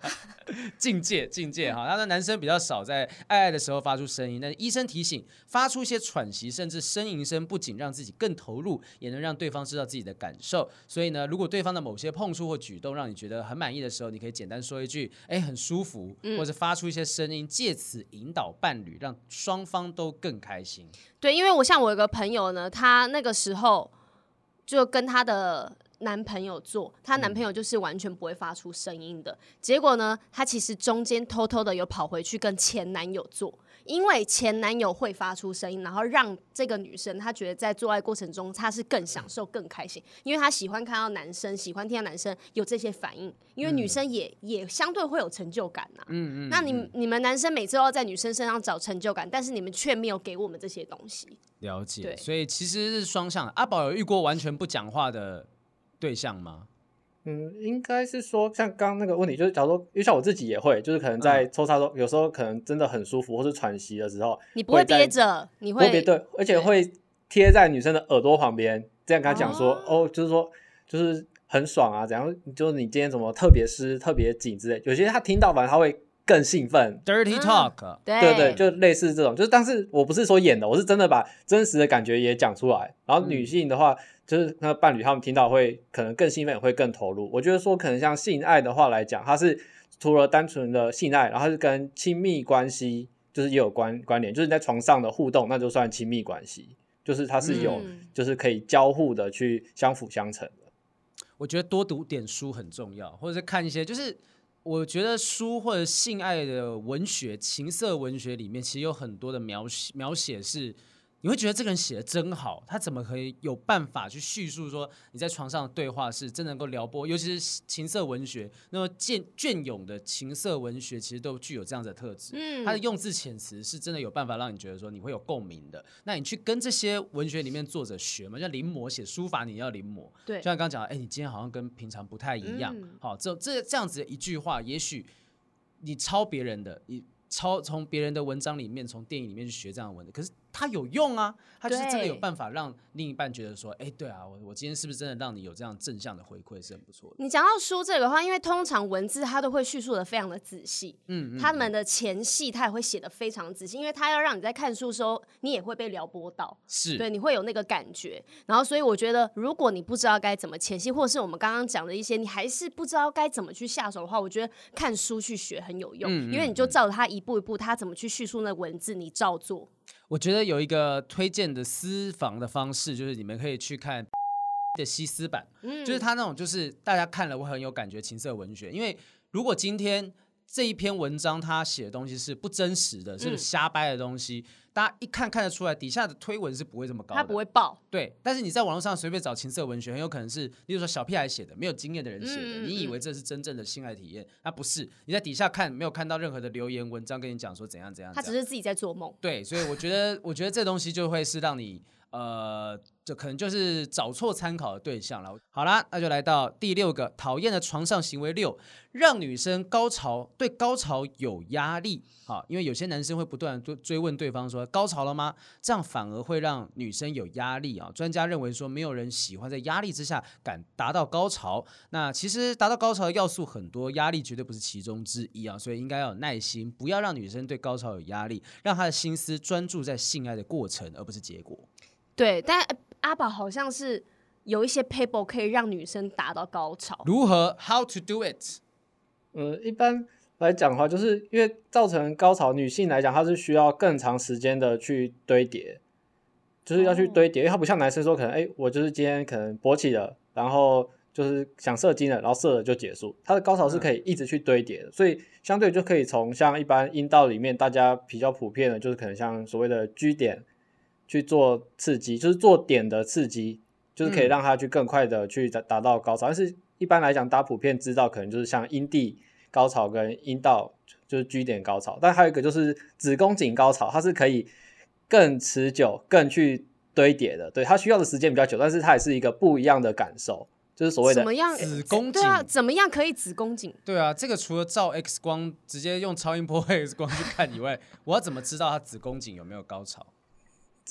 境界境界哈。他说男生比较少在爱爱的时候发出声音，但是医生提醒，发出一些喘息甚至呻吟声，不仅让自己更投入，也能让对方知道自己的感受。所以呢，如果对方的某些碰触或举动让你觉得很满意的时候，你可以简单说一句“哎，很舒服”，嗯、或者发出一些声音，借此引导伴侣，让双方都更开心。对，因为我像我有个朋友呢，他那个时候就跟他的。男朋友做，她男朋友就是完全不会发出声音的。结果呢，她其实中间偷偷的有跑回去跟前男友做，因为前男友会发出声音，然后让这个女生她觉得在做爱过程中她是更享受、更开心，因为她喜欢看到男生，喜欢听到男生有这些反应，因为女生也、嗯、也相对会有成就感呐、啊。嗯嗯。那你你们男生每次都要在女生身上找成就感，但是你们却没有给我们这些东西。了解。对。所以其实是双向的。阿宝有遇过完全不讲话的对象吗？嗯，应该是说像刚刚那个问题，就是假如说，因为像我自己也会，就是可能在抽插中，嗯、有时候可能真的很舒服，或是喘息的时候，你不会憋着，你会憋对，而且会贴在女生的耳朵旁边，这样跟她讲说，哦，哦，就是说，就是很爽啊，怎样？就是你今天怎么特别湿、特别紧之类，有些她听到完她会更兴奋，dirty talk，、嗯、对对对，就类似这种，就是但是我不是说演的，我是真的把真实的感觉也讲出来，然后女性的话。嗯就是那伴侣他们听到会可能更兴奋，也会更投入。我觉得说可能像性爱的话来讲，它是除了单纯的性爱，然后是跟亲密关系就是也有关关联，就是在床上的互动，那就算亲密关系，就是它是有、嗯、就是可以交互的去相辅相成的。我觉得多读点书很重要，或者是看一些，就是我觉得书或者性爱的文学、情色文学里面，其实有很多的描写描写是。你会觉得这个人写的真好，他怎么可以有办法去叙述说你在床上的对话是真能够撩拨，尤其是情色文学，那么隽隽永的情色文学其实都具有这样子的特质，嗯，他的用字遣词是真的有办法让你觉得说你会有共鸣的。那你去跟这些文学里面作者学嘛，像临摹写书法，你要临摹，对，就像刚刚讲，哎，你今天好像跟平常不太一样，嗯、好，这这这样子的一句话，也许你抄别人的，你抄从别人的文章里面，从电影里面去学这样的文字，可是。它有用啊，它就是真的有办法让另一半觉得说，哎，对啊，我我今天是不是真的让你有这样正向的回馈是很不错的。你讲到书这个的话，因为通常文字它都会叙述的非常的仔细，嗯，他们的前戏他也会写的非常仔细，因为他要让你在看书的时候，你也会被撩拨到，是对，你会有那个感觉。然后，所以我觉得，如果你不知道该怎么前戏，或者是我们刚刚讲的一些，你还是不知道该怎么去下手的话，我觉得看书去学很有用，嗯，因为你就照着他一步一步，他怎么去叙述那文字，你照做。我觉得有一个推荐的私房的方式，就是你们可以去看的西斯版，嗯，就是他那种就是大家看了会很有感觉情色文学，因为如果今天。这一篇文章他写的东西是不真实的，是瞎掰的东西，嗯、大家一看看得出来，底下的推文是不会这么高的，他不会爆。对，但是你在网络上随便找情色文学，很有可能是，例如说小屁孩写的，没有经验的人写的，嗯、你以为这是真正的性爱体验，那不是。你在底下看，没有看到任何的留言文章跟你讲说怎样怎样，他只是自己在做梦。对，所以我觉得，我觉得这东西就会是让你。呃，这可能就是找错参考的对象了。好啦，那就来到第六个讨厌的床上行为六，让女生高潮对高潮有压力。好，因为有些男生会不断追追问对方说高潮了吗？这样反而会让女生有压力啊。专家认为说，没有人喜欢在压力之下敢达到高潮。那其实达到高潮的要素很多，压力绝对不是其中之一啊。所以应该要有耐心，不要让女生对高潮有压力，让她的心思专注在性爱的过程，而不是结果。对，但阿宝好像是有一些 paper 可以让女生达到高潮。如何？How to do it？嗯，一般来讲的话，就是因为造成高潮，女性来讲，她是需要更长时间的去堆叠，就是要去堆叠，哦、因为她不像男生说，可能哎，我就是今天可能勃起了，然后就是想射精了，然后射了就结束。她的高潮是可以一直去堆叠的，嗯、所以相对就可以从像一般阴道里面大家比较普遍的，就是可能像所谓的 G 点。去做刺激，就是做点的刺激，就是可以让他去更快的去达达到高潮。嗯、但是一般来讲，大家普遍知道，可能就是像阴蒂高潮跟阴道就是 G 点高潮，但还有一个就是子宫颈高潮，它是可以更持久、更去堆叠的。对，它需要的时间比较久，但是它也是一个不一样的感受，就是所谓的怎么样子宫颈？对啊，怎么样可以子宫颈？对啊，这个除了照 X 光，直接用超音波 X 光去看以外，我要怎么知道它子宫颈有没有高潮？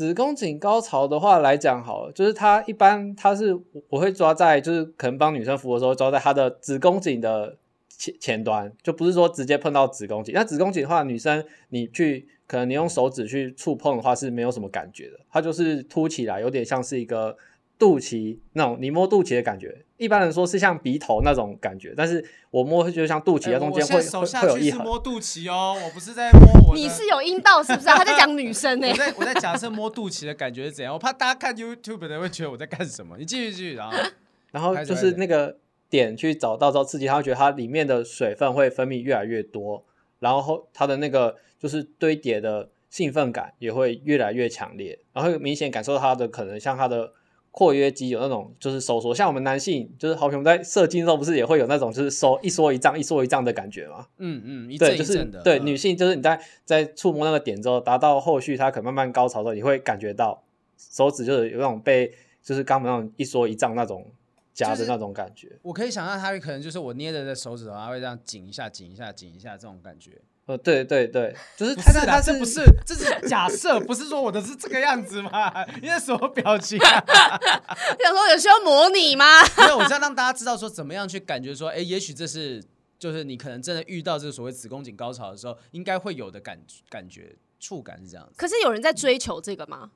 子宫颈高潮的话来讲好了，就是它一般它是我会抓在，就是可能帮女生服的时候，抓在她的子宫颈的前前端，就不是说直接碰到子宫颈。那子宫颈的话，女生你去可能你用手指去触碰的话是没有什么感觉的，它就是凸起来，有点像是一个。肚脐那种，你摸肚脐的感觉，一般人说是像鼻头那种感觉，但是我摸就像肚脐，中间会、欸、会会有一横。摸肚脐哦，我不是在摸我。你是有阴道是不是、啊？他在讲女生 呢、欸。我在我在假设摸肚脐的感觉是怎样，我怕大家看 YouTube 的会觉得我在干什么。你继续继续，然后 然后就是那个点去找到之后刺激，他会觉得它里面的水分会分泌越来越多，然后它的那个就是堆叠的兴奋感也会越来越强烈，然后明显感受到它的可能像它的。括约肌有那种就是收缩，像我们男性就是好比我们在射精的时候，不是也会有那种就是收一缩一胀一缩一胀的感觉吗？嗯嗯，一阵一阵对，就是对、嗯、女性就是你在在触摸那个点之后，达到后续它可能慢慢高潮的时候，你会感觉到手指就是有那种被就是肛门那种一缩一胀那种夹的那种感觉。我可以想象它可能就是我捏着的手指头，它会这样紧一下紧一下紧一下这种感觉。呃，对对对，就是他是他是不是，这是假设，不是说我的是这个样子吗？你在什么表情啊？想说有需要模拟吗？没有，我是要让大家知道说怎么样去感觉说，哎，也许这是就是你可能真的遇到这个所谓子宫颈高潮的时候，应该会有的感感觉触感是这样子。可是有人在追求这个吗？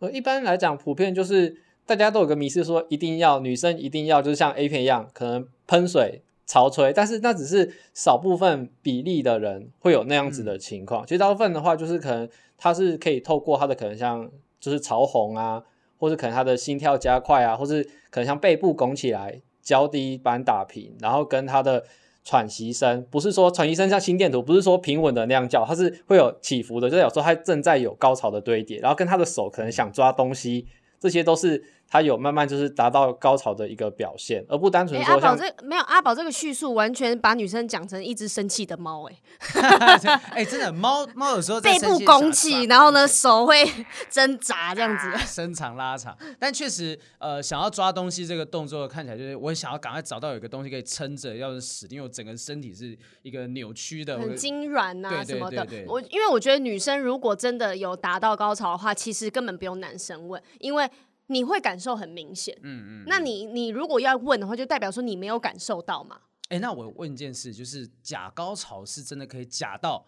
呃，一般来讲，普遍就是大家都有个迷思，说一定要女生一定要就是像 A 片一样，可能喷水。潮吹，但是那只是少部分比例的人会有那样子的情况。嗯、其实大部分的话，就是可能他是可以透过他的可能像就是潮红啊，或者可能他的心跳加快啊，或是可能像背部拱起来，脚底板打平，然后跟他的喘息声，不是说喘息声像心电图，不是说平稳的那样叫，它是会有起伏的，就是有时候他正在有高潮的堆叠，然后跟他的手可能想抓东西，这些都是。他有慢慢就是达到高潮的一个表现，而不单纯说阿宝这没有阿宝这个叙述，完全把女生讲成一只生气的猫、欸，哎，哎，真的猫猫有时候背部拱起，然后呢手会 挣扎这样子，伸长拉长。但确实，呃，想要抓东西这个动作看起来就是我想要赶快找到有一个东西可以撑着，要是死，因为我整个身体是一个扭曲的，很痙软啊什么的。我因为我觉得女生如果真的有达到高潮的话，其实根本不用男生问，因为。你会感受很明显，嗯嗯，那你你如果要问的话，就代表说你没有感受到嘛？哎、欸，那我问一件事，就是假高潮是真的可以假到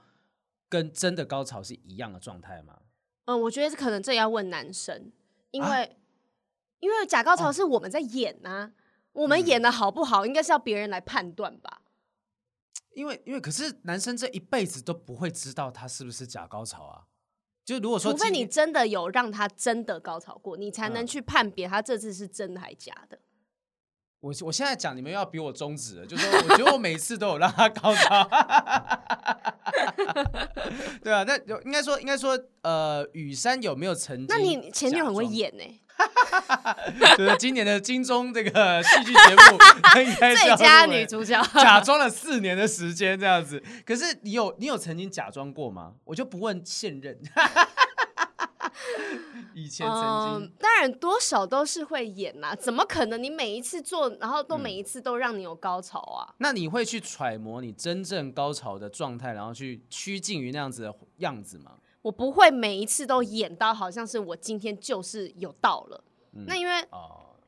跟真的高潮是一样的状态吗？嗯，我觉得可能这要问男生，因为、啊、因为假高潮是我们在演呐、啊，哦、我们演的好不好，应该是要别人来判断吧？因为因为可是男生这一辈子都不会知道他是不是假高潮啊。就如果说，除非你真的有让他真的高潮过，你才能去判别他这次是真的还假的。我我现在讲，你们要比我终止了，就是说，我觉得我每次都有让他高潮。对啊，那有应该说，应该说，呃，雨山有没有曾经？那你前女友很会演呢、欸。就是今年的金钟这个戏剧节目，应该最佳女主角，假装了四年的时间这样子。可是你有你有曾经假装过吗？我就不问现任。以前曾经、嗯，当然多少都是会演呐、啊，怎么可能你每一次做，然后都每一次都让你有高潮啊？嗯、那你会去揣摩你真正高潮的状态，然后去趋近于那样子的样子吗？我不会每一次都演到好像是我今天就是有到了，嗯、那因为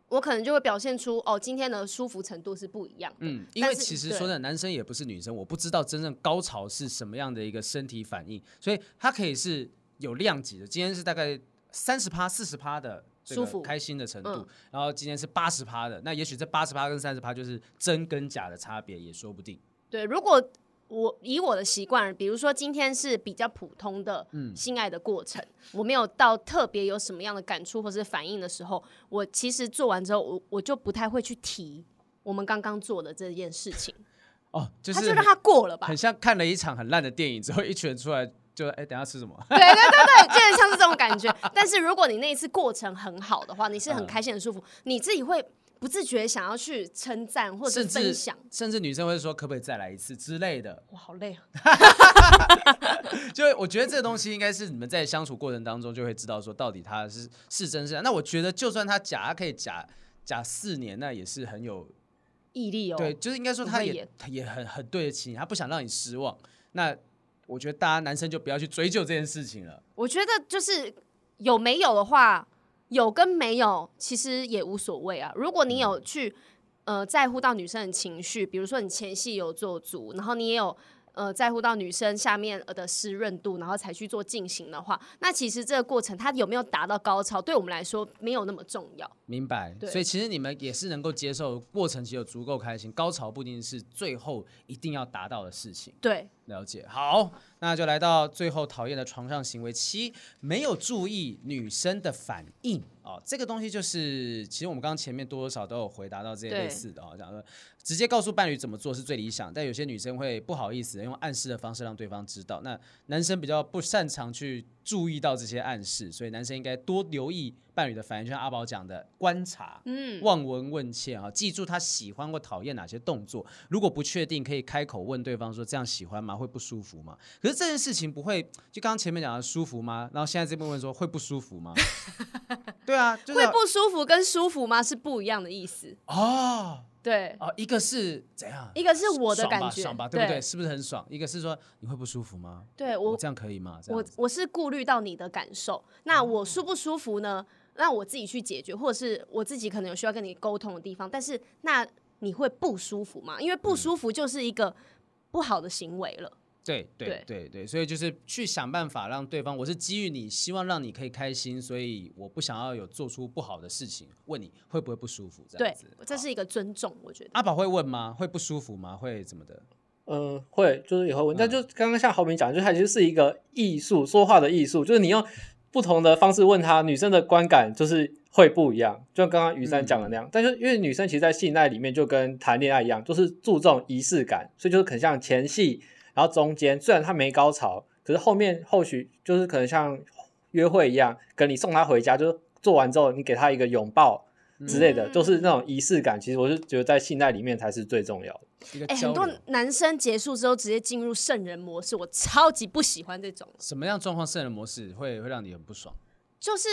我可能就会表现出哦，今天的舒服程度是不一样的。嗯，因为其实说真的，男生也不是女生，我不知道真正高潮是什么样的一个身体反应，所以它可以是有量级的。今天是大概三十趴、四十趴的舒服、开心的程度，嗯、然后今天是八十趴的，那也许这八十趴跟三十趴就是真跟假的差别，也说不定。对，如果。我以我的习惯，比如说今天是比较普通的性爱的过程，嗯、我没有到特别有什么样的感触或是反应的时候，我其实做完之后，我我就不太会去提我们刚刚做的这件事情。哦，就是他就让他过了吧，很像看了一场很烂的电影之后，一群人出来就哎，等下吃什么？对对对对，就是像是这种感觉。但是如果你那一次过程很好的话，你是很开心很舒服，嗯、你自己会。不自觉想要去称赞或者是分享，甚至女生会说可不可以再来一次之类的。我，好累啊！就我觉得这个东西应该是你们在相处过程当中就会知道说到底他是是真是假。那我觉得就算他假，他可以假假四年，那也是很有毅力哦。对，就是应该说他也他也很很对得起你，他不想让你失望。那我觉得大家男生就不要去追究这件事情了。我觉得就是有没有的话，有跟没有其实也无所谓啊。如果你有去呃在乎到女生的情绪，比如说你前戏有做足，然后你也有。呃，在乎到女生下面的湿润度，然后才去做进行的话，那其实这个过程它有没有达到高潮，对我们来说没有那么重要。明白。所以其实你们也是能够接受过程，其实有足够开心，高潮不一定是最后一定要达到的事情。对，了解。好，那就来到最后讨厌的床上行为七，没有注意女生的反应哦。这个东西就是，其实我们刚刚前面多多少少都有回答到这些类似的哦，讲说。直接告诉伴侣怎么做是最理想，但有些女生会不好意思用暗示的方式让对方知道。那男生比较不擅长去注意到这些暗示，所以男生应该多留意伴侣的反应，就像阿宝讲的，观察，嗯，望闻问切啊，记住他喜欢或讨厌哪些动作。如果不确定，可以开口问对方说：“这样喜欢吗？会不舒服吗？”可是这件事情不会，就刚刚前面讲的舒服吗？然后现在这边问说会不舒服吗？对啊，就是，会不舒服跟舒服吗是不一样的意思哦。对哦，一个是怎样？一个是我的感觉，爽吧，对不对？是不是很爽？一个是说你会不舒服吗？对我这样可以吗？我我是顾虑到你的感受，那我舒不舒服呢？那我自己去解决，或者是我自己可能有需要跟你沟通的地方。但是那你会不舒服吗？因为不舒服就是一个不好的行为了。对对对对，所以就是去想办法让对方，我是基于你希望让你可以开心，所以我不想要有做出不好的事情，问你会不会不舒服这样子。对，这是一个尊重，我觉得。阿宝会问吗？会不舒服吗？会怎么的？嗯，会，就是也会问。但就刚刚像豪明讲，就它其实是一个艺术，说话的艺术，就是你用不同的方式问他，女生的观感就是会不一样。就像刚刚于山讲的那样，嗯、但是因为女生其实，在性爱里面就跟谈恋爱一样，就是注重仪式感，所以就是很像前戏。然后中间虽然他没高潮，可是后面后续就是可能像约会一样，跟你送他回家，就是做完之后你给他一个拥抱之类的，嗯、就是那种仪式感。其实我是觉得在性爱里面才是最重要的。哎，很多男生结束之后直接进入圣人模式，我超级不喜欢这种。什么样状况圣人模式会会让你很不爽？就是。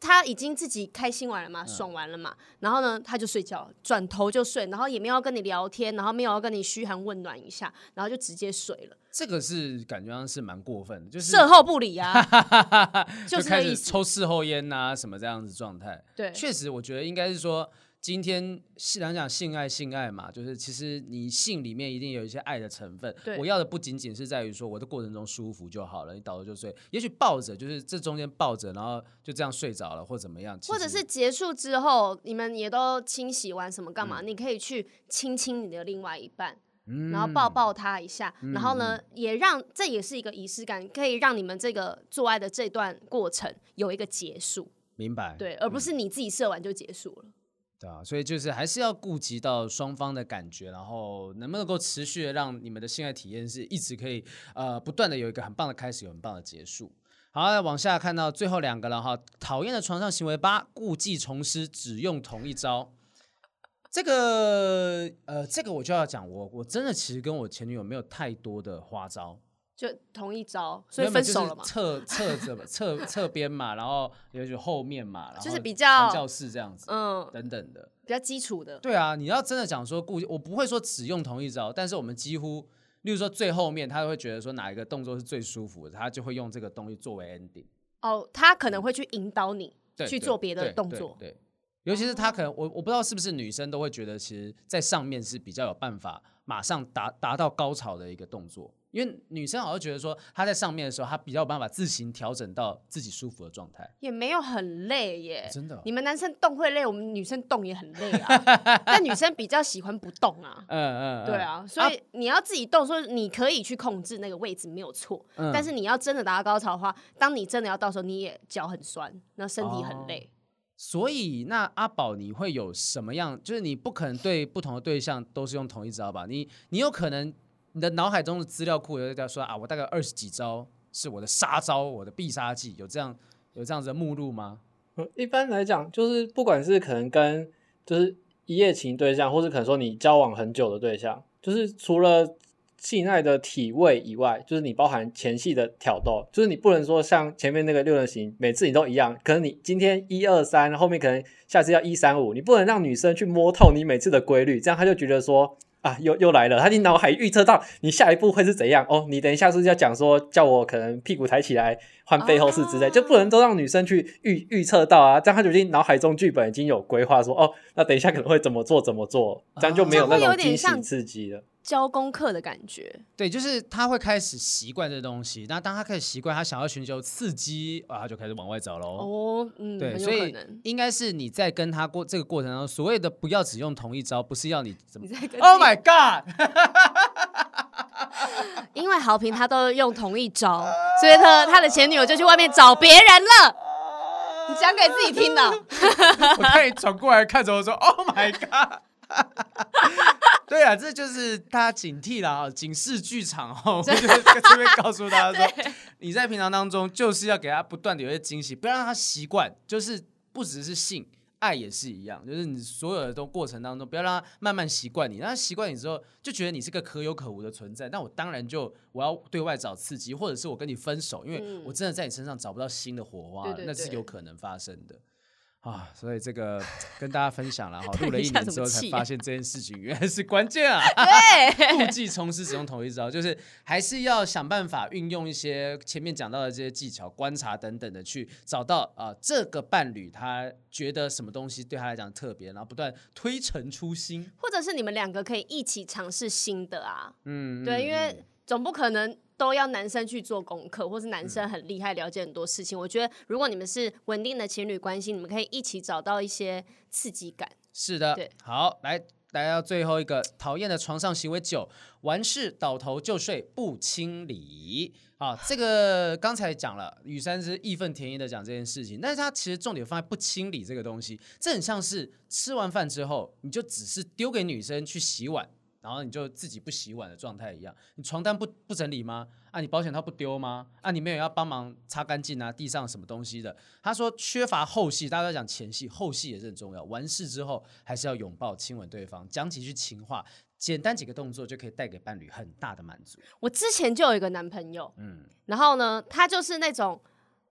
他已经自己开心完了嘛，爽完了嘛，嗯、然后呢，他就睡觉，转头就睡，然后也没有要跟你聊天，然后没有要跟你嘘寒问暖一下，然后就直接睡了。这个是感觉上是蛮过分的，就是事后不理啊，就开始抽事后烟啊，什么这样子状态。对，确实，我觉得应该是说。今天是讲讲性爱，性爱嘛，就是其实你性里面一定有一些爱的成分。对我要的不仅仅是在于说我的过程中舒服就好了，你倒头就睡。也许抱着，就是这中间抱着，然后就这样睡着了，或怎么样。或者是结束之后，你们也都清洗完什么干嘛？嗯、你可以去亲亲你的另外一半，嗯、然后抱抱他一下，嗯、然后呢，也让这也是一个仪式感，可以让你们这个做爱的这段过程有一个结束。明白。对，而不是你自己射完就结束了。对啊，所以就是还是要顾及到双方的感觉，然后能不能够持续的让你们的性爱体验是一直可以呃不断的有一个很棒的开始，有很棒的结束。好，再往下看到最后两个了哈，讨厌的床上行为八，故技重施，只用同一招。这个呃，这个我就要讲，我我真的其实跟我前女友没有太多的花招。就同一招，所以分手了嘛？侧侧着嘛，侧侧边嘛，然后也许后面嘛，然后就是比较教室这样子，嗯，等等的，比较基础的。对啊，你要真的讲说故意，我不会说只用同一招，但是我们几乎，例如说最后面，他会觉得说哪一个动作是最舒服的，他就会用这个东西作为 ending。哦，他可能会去引导你去做别的动作，对，尤其是他可能我我不知道是不是女生都会觉得，其实在上面是比较有办法马上达达到高潮的一个动作。因为女生好像觉得说，她在上面的时候，她比较有办法自行调整到自己舒服的状态，也没有很累耶。真的，你们男生动会累，我们女生动也很累啊。但女生比较喜欢不动啊。嗯嗯，对啊，所以你要自己动，说你可以去控制那个位置没有错。嗯。但是你要真的达到高潮的话，当你真的要到时候，你也脚很酸，那身体很累。所以那阿宝，你会有什么样？就是你不可能对不同的对象都是用同一招吧？你你有可能。你的脑海中的资料库有在说啊，我大概二十几招是我的杀招，我的必杀技，有这样有这样子的目录吗？一般来讲，就是不管是可能跟就是一夜情对象，或是可能说你交往很久的对象，就是除了性爱的体位以外，就是你包含前戏的挑逗，就是你不能说像前面那个六人行，每次你都一样，可能你今天一二三，后面可能下次要一三五，你不能让女生去摸透你每次的规律，这样她就觉得说。啊，又又来了！他你脑海预测到你下一步会是怎样哦？你等一下是要讲说叫我可能屁股抬起来换背后式之类，就不能都让女生去预预测到啊？这样他就已经脑海中剧本已经有规划说哦，那等一下可能会怎么做怎么做，这样就没有那种惊喜刺激了。交功课的感觉，对，就是他会开始习惯这东西。那当他开始习惯，他想要寻求刺激啊，他就开始往外找喽。哦，嗯，对，所以应该是你在跟他过这个过程当中，所谓的不要只用同一招，不是要你怎么？Oh my god！因为好评他都用同一招，所以他他的前女友就去外面找别人了。你讲给自己听的。我看你转过来看着我说：“Oh my god！” 对啊，这就是大家警惕了，警示剧场哦。我就在这边告诉大家说，你在平常当中就是要给他不断的有些惊喜，不要让他习惯，就是不只是性爱也是一样，就是你所有的都过程当中，不要让他慢慢习惯你，让他习惯你之后就觉得你是个可有可无的存在。那我当然就我要对外找刺激，或者是我跟你分手，因为我真的在你身上找不到新的火花，那是有可能发生的。啊，所以这个跟大家分享了哈，录了一年之后才发现这件事情原来是关键啊。对，故技重施，只用同一招，就是还是要想办法运用一些前面讲到的这些技巧、观察等等的，去找到啊、呃、这个伴侣他觉得什么东西对他来讲特别，然后不断推陈出新，或者是你们两个可以一起尝试新的啊。嗯，对，因为总不可能。都要男生去做功课，或是男生很厉害，了解很多事情。嗯、我觉得，如果你们是稳定的情侣关系，你们可以一起找到一些刺激感。是的，对，好，来来到最后一个讨厌的床上行为九，完事倒头就睡不清理。啊，这个刚才讲了，雨珊是义愤填膺的讲这件事情，但是他其实重点放在不清理这个东西，这很像是吃完饭之后，你就只是丢给女生去洗碗。然后你就自己不洗碗的状态一样，你床单不不整理吗？啊，你保险套不丢吗？啊，你没有要帮忙擦干净啊，地上什么东西的？他说缺乏后戏，大家都讲前戏，后戏也是很重要。完事之后还是要拥抱、亲吻对方，讲几句情话，简单几个动作就可以带给伴侣很大的满足。我之前就有一个男朋友，嗯，然后呢，他就是那种。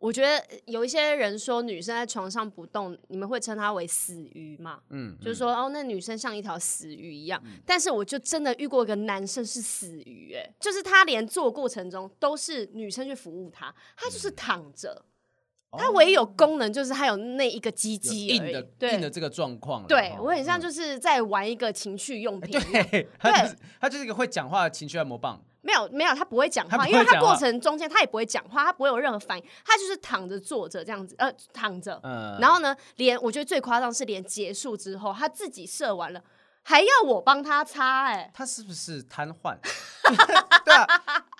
我觉得有一些人说女生在床上不动，你们会称她为死鱼嘛？嗯，就是说哦，那女生像一条死鱼一样。嗯、但是我就真的遇过一个男生是死鱼，哎，就是他连做过程中都是女生去服务他，他就是躺着，嗯、他唯一有功能就是他有那一个鸡鸡硬的对硬的这个状况。对，我很像就是在玩一个情趣用品，对，他就是他就是一个会讲话的情趣按摩棒。没有没有，他不会讲话，话因为他过程中间他也不会讲话，他不会有任何反应，他就是躺着坐着这样子，呃，躺着，嗯、然后呢，连我觉得最夸张是连结束之后，他自己射完了，还要我帮他擦，哎，他是不是瘫痪？对啊，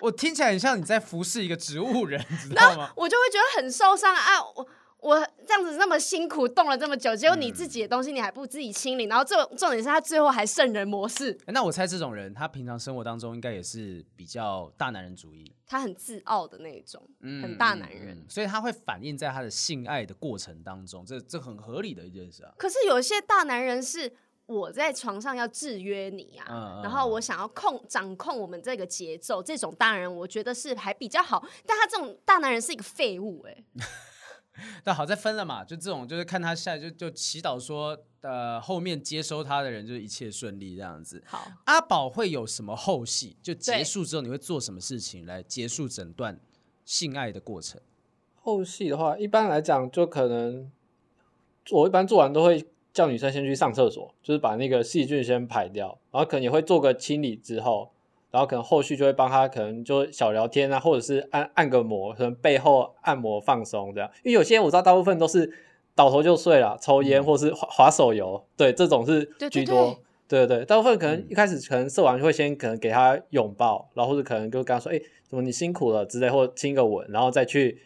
我听起来很像你在服侍一个植物人，你知道吗？我就会觉得很受伤啊，我。我这样子那么辛苦动了这么久，结果你自己的东西你还不自己清理，嗯、然后这重点是他最后还圣人模式。那我猜这种人，他平常生活当中应该也是比较大男人主义，他很自傲的那种，嗯、很大男人，所以他会反映在他的性爱的过程当中，这这很合理的一件事啊。可是有一些大男人是我在床上要制约你啊，嗯、然后我想要控掌控我们这个节奏，这种大男人我觉得是还比较好，但他这种大男人是一个废物哎、欸。但好在分了嘛，就这种就是看他下来就就祈祷说，呃，后面接收他的人就是一切顺利这样子。好，阿宝会有什么后戏？就结束之后你会做什么事情来结束整段性爱的过程？后戏的话，一般来讲就可能我一般做完都会叫女生先去上厕所，就是把那个细菌先排掉，然后可能也会做个清理之后。然后可能后续就会帮他，可能就小聊天啊，或者是按按个摩，可能背后按摩放松这样。因为有些我知道大部分都是倒头就睡了，抽烟或是滑滑手游，对，这种是居多。对对对，大部分可能一开始可能射完就会先可能给他拥抱，然后或者可能就跟他说，哎，怎么你辛苦了之类，或亲个吻，然后再去。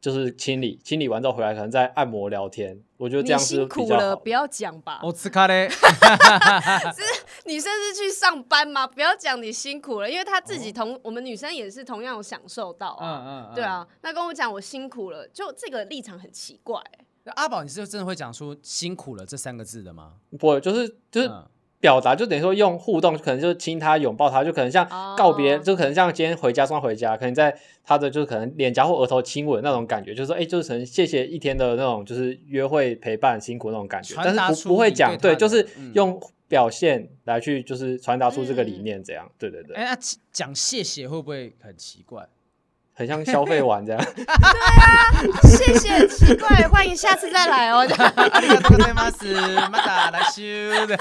就是清理，清理完之后回来，可能再按摩聊天。我觉得这样是比较好。你辛苦了，不要讲吧。我吃咖嘞。是女生是去上班吗？不要讲你辛苦了，因为她自己同、哦、我们女生也是同样有享受到啊。嗯嗯。嗯对啊，那跟我讲我辛苦了，就这个立场很奇怪。那阿宝，你是真的会讲出辛苦了这三个字的吗？不会，就是就是。嗯表达就等于说用互动，可能就是亲他、拥抱他，就可能像告别，oh. 就可能像今天回家，送他回家，可能在他的就是可能脸颊或额头亲吻那种感觉，就是说，哎、欸，就是可能谢谢一天的那种就是约会陪伴辛苦那种感觉，但是不不会讲，对，就是用表现来去就是传达出这个理念，这样，嗯、对对对。哎、欸，那讲谢谢会不会很奇怪？很像消费完这样，对啊，谢谢，奇怪，欢迎下次再来哦。阿里嘎多ございます，また来修的。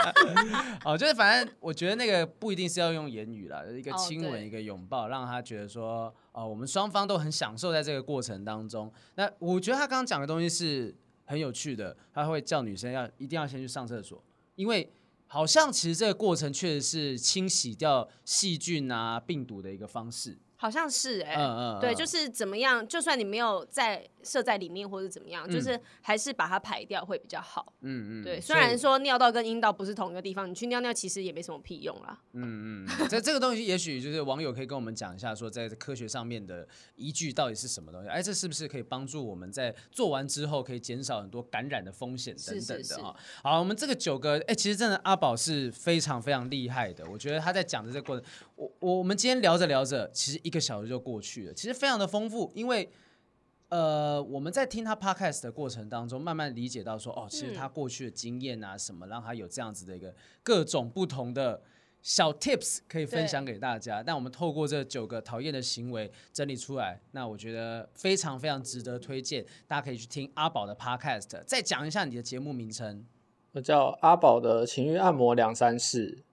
哦，就是反正我觉得那个不一定是要用言语啦，就是、一个亲吻，一个拥抱，让他觉得说，哦，我们双方都很享受在这个过程当中。那我觉得他刚刚讲的东西是很有趣的，他会叫女生要一定要先去上厕所，因为好像其实这个过程确实是清洗掉细菌啊、病毒的一个方式。 好像是哎、欸，嗯嗯，对，就是怎么样，就算你没有在设在里面或者怎么样，嗯、就是还是把它排掉会比较好。嗯嗯，对，虽然说尿道跟阴道不是同一个地方，你去尿尿其实也没什么屁用啦。嗯嗯，这这个东西也许就是网友可以跟我们讲一下，说在科学上面的依据到底是什么东西？哎，这是不是可以帮助我们在做完之后可以减少很多感染的风险等等的啊？好，我们这个九个，哎，其实真的阿宝是非常非常厉害的，我觉得他在讲的这个过程，我我们今天聊着聊着，其实一个小时就过去了，其实非常的丰富。因为，呃，我们在听他 podcast 的过程当中，慢慢理解到说，哦，其实他过去的经验啊，什么让他有这样子的一个各种不同的小 tips 可以分享给大家。但我们透过这九个讨厌的行为整理出来，那我觉得非常非常值得推荐，大家可以去听阿宝的 podcast。再讲一下你的节目名称，我叫阿宝的情欲按摩两三事。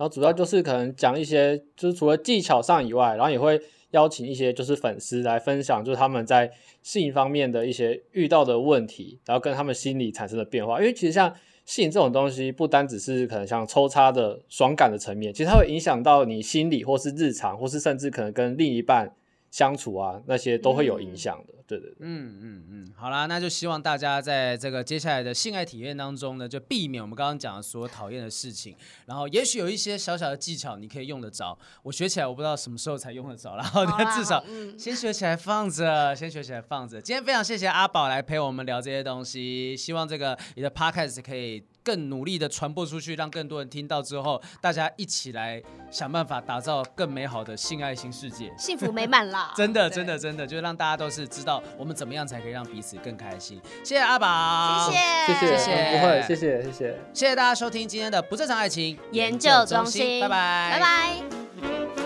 然后主要就是可能讲一些，就是除了技巧上以外，然后也会邀请一些就是粉丝来分享，就是他们在性方面的一些遇到的问题，然后跟他们心理产生的变化。因为其实像性这种东西，不单只是可能像抽插的爽感的层面，其实它会影响到你心理，或是日常，或是甚至可能跟另一半。相处啊，那些都会有影响的，嗯、对对对，嗯嗯嗯，好啦，那就希望大家在这个接下来的性爱体验当中呢，就避免我们刚刚讲的所有讨厌的事情，然后也许有一些小小的技巧你可以用得着，我学起来我不知道什么时候才用得着，然后至少先学起来放着，先学起来放着。今天非常谢谢阿宝来陪我们聊这些东西，希望这个你的 podcast 可以。更努力的传播出去，让更多人听到之后，大家一起来想办法打造更美好的性爱新世界，幸福美满啦！真的，真的，真的，就是让大家都是知道我们怎么样才可以让彼此更开心。谢谢阿宝，谢谢，谢谢，不会，谢谢，谢谢，谢谢大家收听今天的不正常爱情研究中心，拜拜，拜拜。